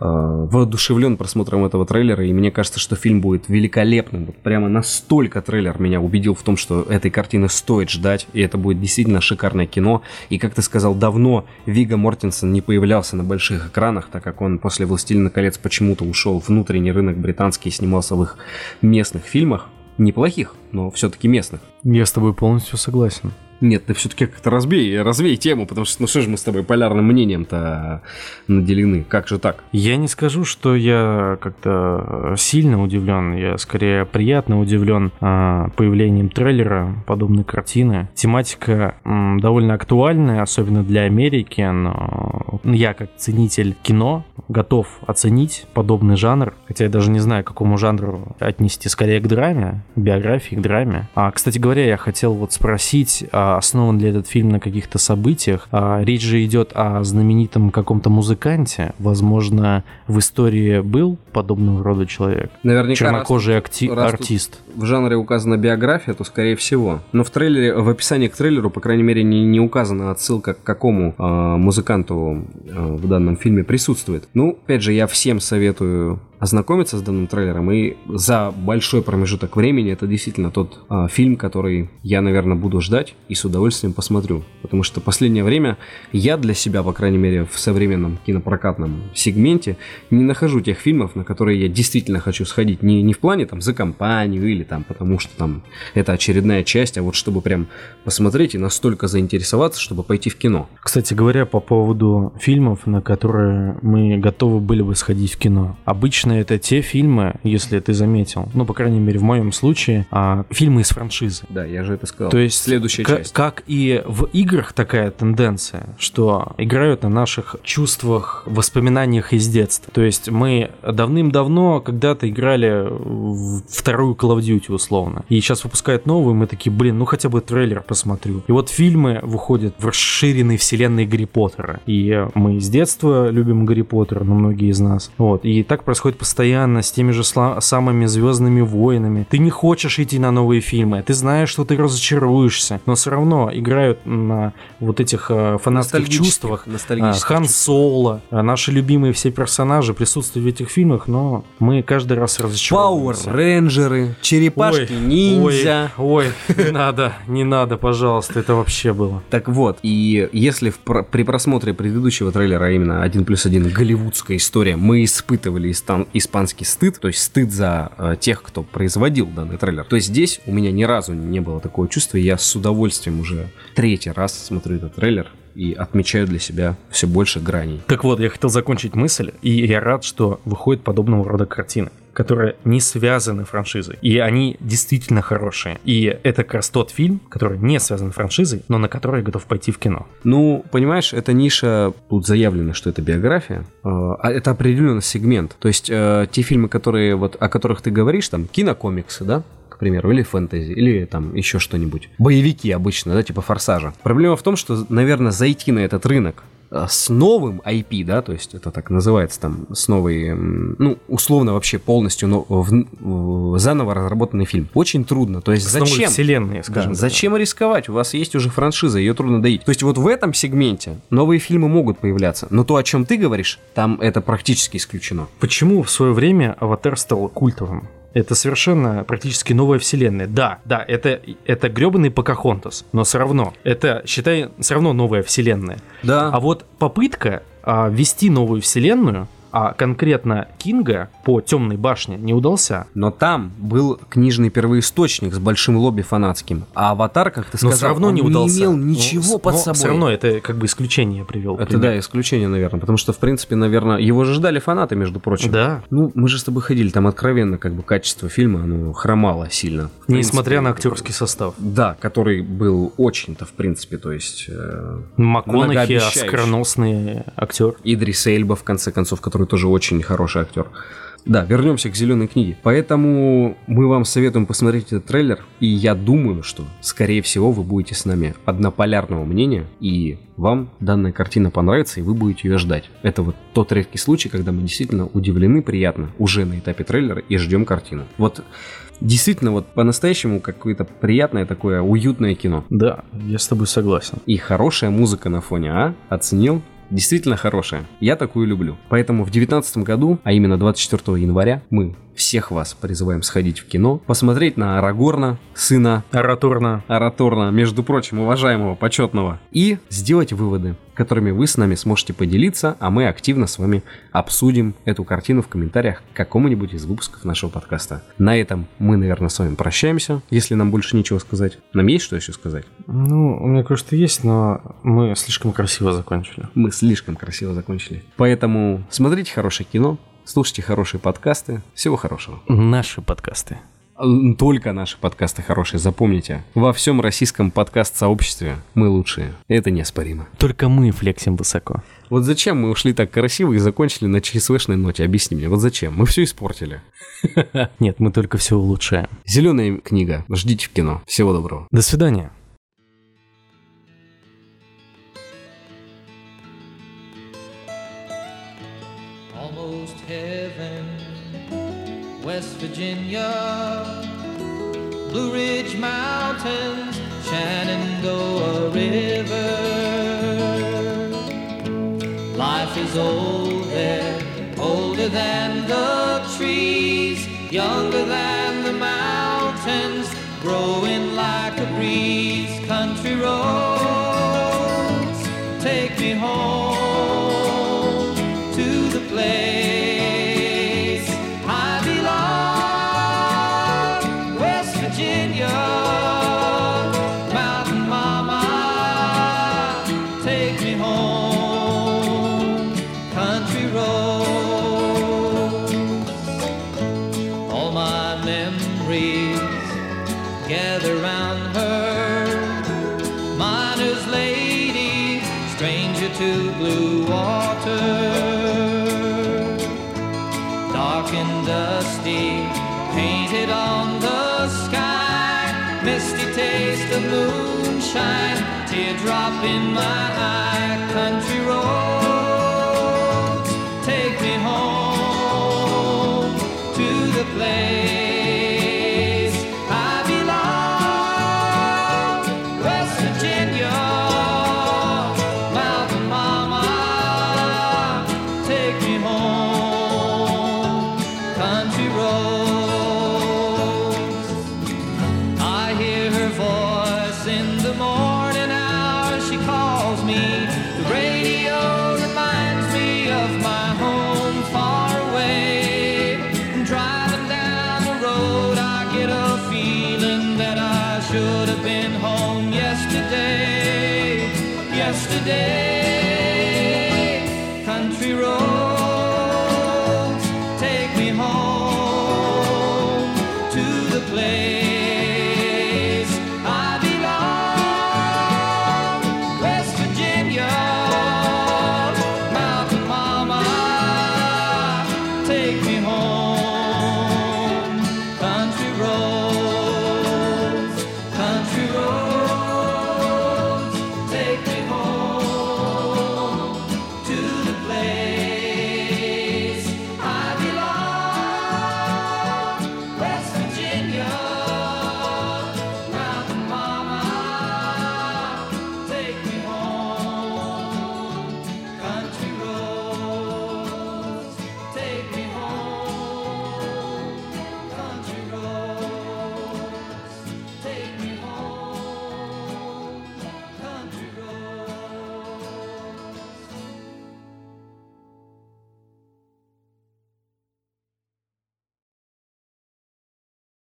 воодушевлен просмотром этого трейлера, и мне кажется, что фильм будет великолепным. Вот прямо настолько трейлер меня убедил в том, что этой картины стоит ждать, и это будет действительно шикарное кино. И, как ты сказал, давно Вига Мортенсен не появлялся на больших экранах, так как он после «Властелина колец» почему-то ушел в внутренний рынок британский и снимался в их местных фильмах. Неплохих, но все-таки местных. я с тобой полностью согласен. Нет, ты все-таки как-то разбей, разбей тему, потому что, ну что же мы с тобой полярным мнением-то наделены? Как же так? Я не скажу, что я как-то сильно удивлен, я скорее приятно удивлен а, появлением трейлера подобной картины. Тематика довольно актуальная, особенно для Америки, но я как ценитель кино готов оценить подобный жанр, хотя я даже не знаю, к какому жанру отнести, скорее к драме, биографии, к драме. А, кстати говоря, я хотел вот спросить, а основан ли этот фильм на каких-то событиях? А, речь же идет о знаменитом каком-то музыканте. Возможно, в истории был подобного рода человек. Наверняка Чернокожий акти- раз артист. в жанре указана биография, то скорее всего. Но в трейлере, в описании к трейлеру, по крайней мере, не, не указана отсылка к какому а, музыканту а, в данном фильме присутствует. Ну, опять же, я всем советую ознакомиться с данным трейлером, и за большой промежуток времени это действительно тот а, фильм, который я, наверное, буду ждать и с удовольствием посмотрю. Потому что последнее время я для себя, по крайней мере, в современном кинопрокатном сегменте не нахожу тех фильмов, на которые я действительно хочу сходить. Не, не в плане там за компанию или там потому что там это очередная часть, а вот чтобы прям посмотреть и настолько заинтересоваться, чтобы пойти в кино. Кстати говоря, по поводу фильмов, на которые мы готовы были бы сходить в кино. Обычно это те фильмы, если ты заметил, ну, по крайней мере, в моем случае, а, фильмы из франшизы. Да, я же это сказал. То есть следующая часть. Как и в играх такая тенденция, что играют на наших чувствах, воспоминаниях из детства. То есть мы давным-давно когда-то играли в вторую Call of Duty условно. И сейчас выпускают новую, мы такие, блин, ну хотя бы трейлер посмотрю. И вот фильмы выходят в расширенной вселенной Гарри Поттера. И мы с детства любим Гарри Поттера, ну многие из нас. Вот. И так происходит постоянно с теми же самыми звездными воинами. Ты не хочешь идти на новые фильмы, ты знаешь, что ты разочаруешься, но все равно играют на вот этих э, фанатских чувствах. А, ностальгических Хан. Соло, а наши любимые все персонажи присутствуют в этих фильмах, но мы каждый раз Пауэр разочаровываемся. Рейнджеры, черепашки, ниндзя. Ой, ой, не надо, не надо, пожалуйста, это вообще было. Так вот, и если в при просмотре предыдущего трейлера, а именно 1 плюс 1 голливудская история, мы испытывали испанский стыд, то есть стыд за э, тех, кто производил данный трейлер, то здесь у меня ни разу не было такого чувства, я с удовольствием уже третий раз смотрю этот трейлер и отмечаю для себя все больше граней. Так вот, я хотел закончить мысль, и я рад, что выходят подобного рода картины которые не связаны франшизой. И они действительно хорошие. И это как раз тот фильм, который не связан франшизой, но на который я готов пойти в кино. Ну, понимаешь, эта ниша, тут заявлено, что это биография, э, а это определенный сегмент. То есть э, те фильмы, которые вот, о которых ты говоришь, там, кинокомиксы, да, к примеру, или фэнтези, или там еще что-нибудь. Боевики обычно, да, типа форсажа. Проблема в том, что, наверное, зайти на этот рынок с новым IP, да, то есть это так называется там, с новой, ну, условно вообще полностью но- в- в- заново разработанный фильм. Очень трудно. То есть С зачем? вселенной, Да, скажем так. зачем рисковать? У вас есть уже франшиза, ее трудно доить. То есть вот в этом сегменте новые фильмы могут появляться, но то, о чем ты говоришь, там это практически исключено. Почему в свое время Аватар стал культовым? Это совершенно практически новая вселенная. Да, да, это, это гребаный Покахонтас, но все равно. Это, считай, все равно новая вселенная. Да. А вот попытка а, ввести новую вселенную, а конкретно Кинга по Темной башне не удался. Но там был книжный первоисточник с большим лобби фанатским, а Аватар, как ты Но сказал, все равно он не удался. имел Ну, ничего с- под но собой. Все равно это как бы исключение привел. Это пример. да, исключение, наверное, потому что, в принципе, наверное, его же ждали фанаты, между прочим. Да. Ну, мы же с тобой ходили, там откровенно как бы качество фильма, оно хромало сильно. В Несмотря принципе, на актерский состав. Да, который был очень-то, в принципе, то есть... э, МакКонахи, оскароносный актер. Идрис Эльба, в конце концов, который тоже очень хороший актер. Да, вернемся к зеленой книге. Поэтому мы вам советуем посмотреть этот трейлер. И я думаю, что, скорее всего, вы будете с нами однополярного мнения. И вам данная картина понравится, и вы будете ее ждать. Это вот тот редкий случай, когда мы действительно удивлены приятно уже на этапе трейлера и ждем картину. Вот действительно, вот по-настоящему какое-то приятное такое уютное кино. Да, я с тобой согласен. И хорошая музыка на фоне, а? Оценил? Действительно хорошая. Я такую люблю. Поэтому в 2019 году, а именно 24 января, мы всех вас призываем сходить в кино, посмотреть на Арагорна, сына Ораторно. Араторна, между прочим, уважаемого, почетного, и сделать выводы, которыми вы с нами сможете поделиться, а мы активно с вами обсудим эту картину в комментариях к какому-нибудь из выпусков нашего подкаста. На этом мы, наверное, с вами прощаемся, если нам больше нечего сказать. Нам есть что еще сказать? Ну, у меня кое-что есть, но мы слишком красиво закончили. Мы слишком красиво закончили. Поэтому смотрите хорошее кино, слушайте хорошие подкасты. Всего хорошего. Наши подкасты. М, Только наши подкасты хорошие, запомните. Во всем российском подкаст-сообществе мы лучшие. Это неоспоримо. Только мы флексим высоко. Вот зачем мы ушли так красиво и закончили на ЧСВшной ноте? Объясни мне, вот зачем? Мы все испортили. Нет, мы только все улучшаем. Зеленая книга. Ждите в кино. Всего доброго. До свидания. Virginia, Blue Ridge Mountains, Shenandoah River. Life is old there, older than the trees, younger than the mountains, growing like a breeze. Moonshine, teardrop in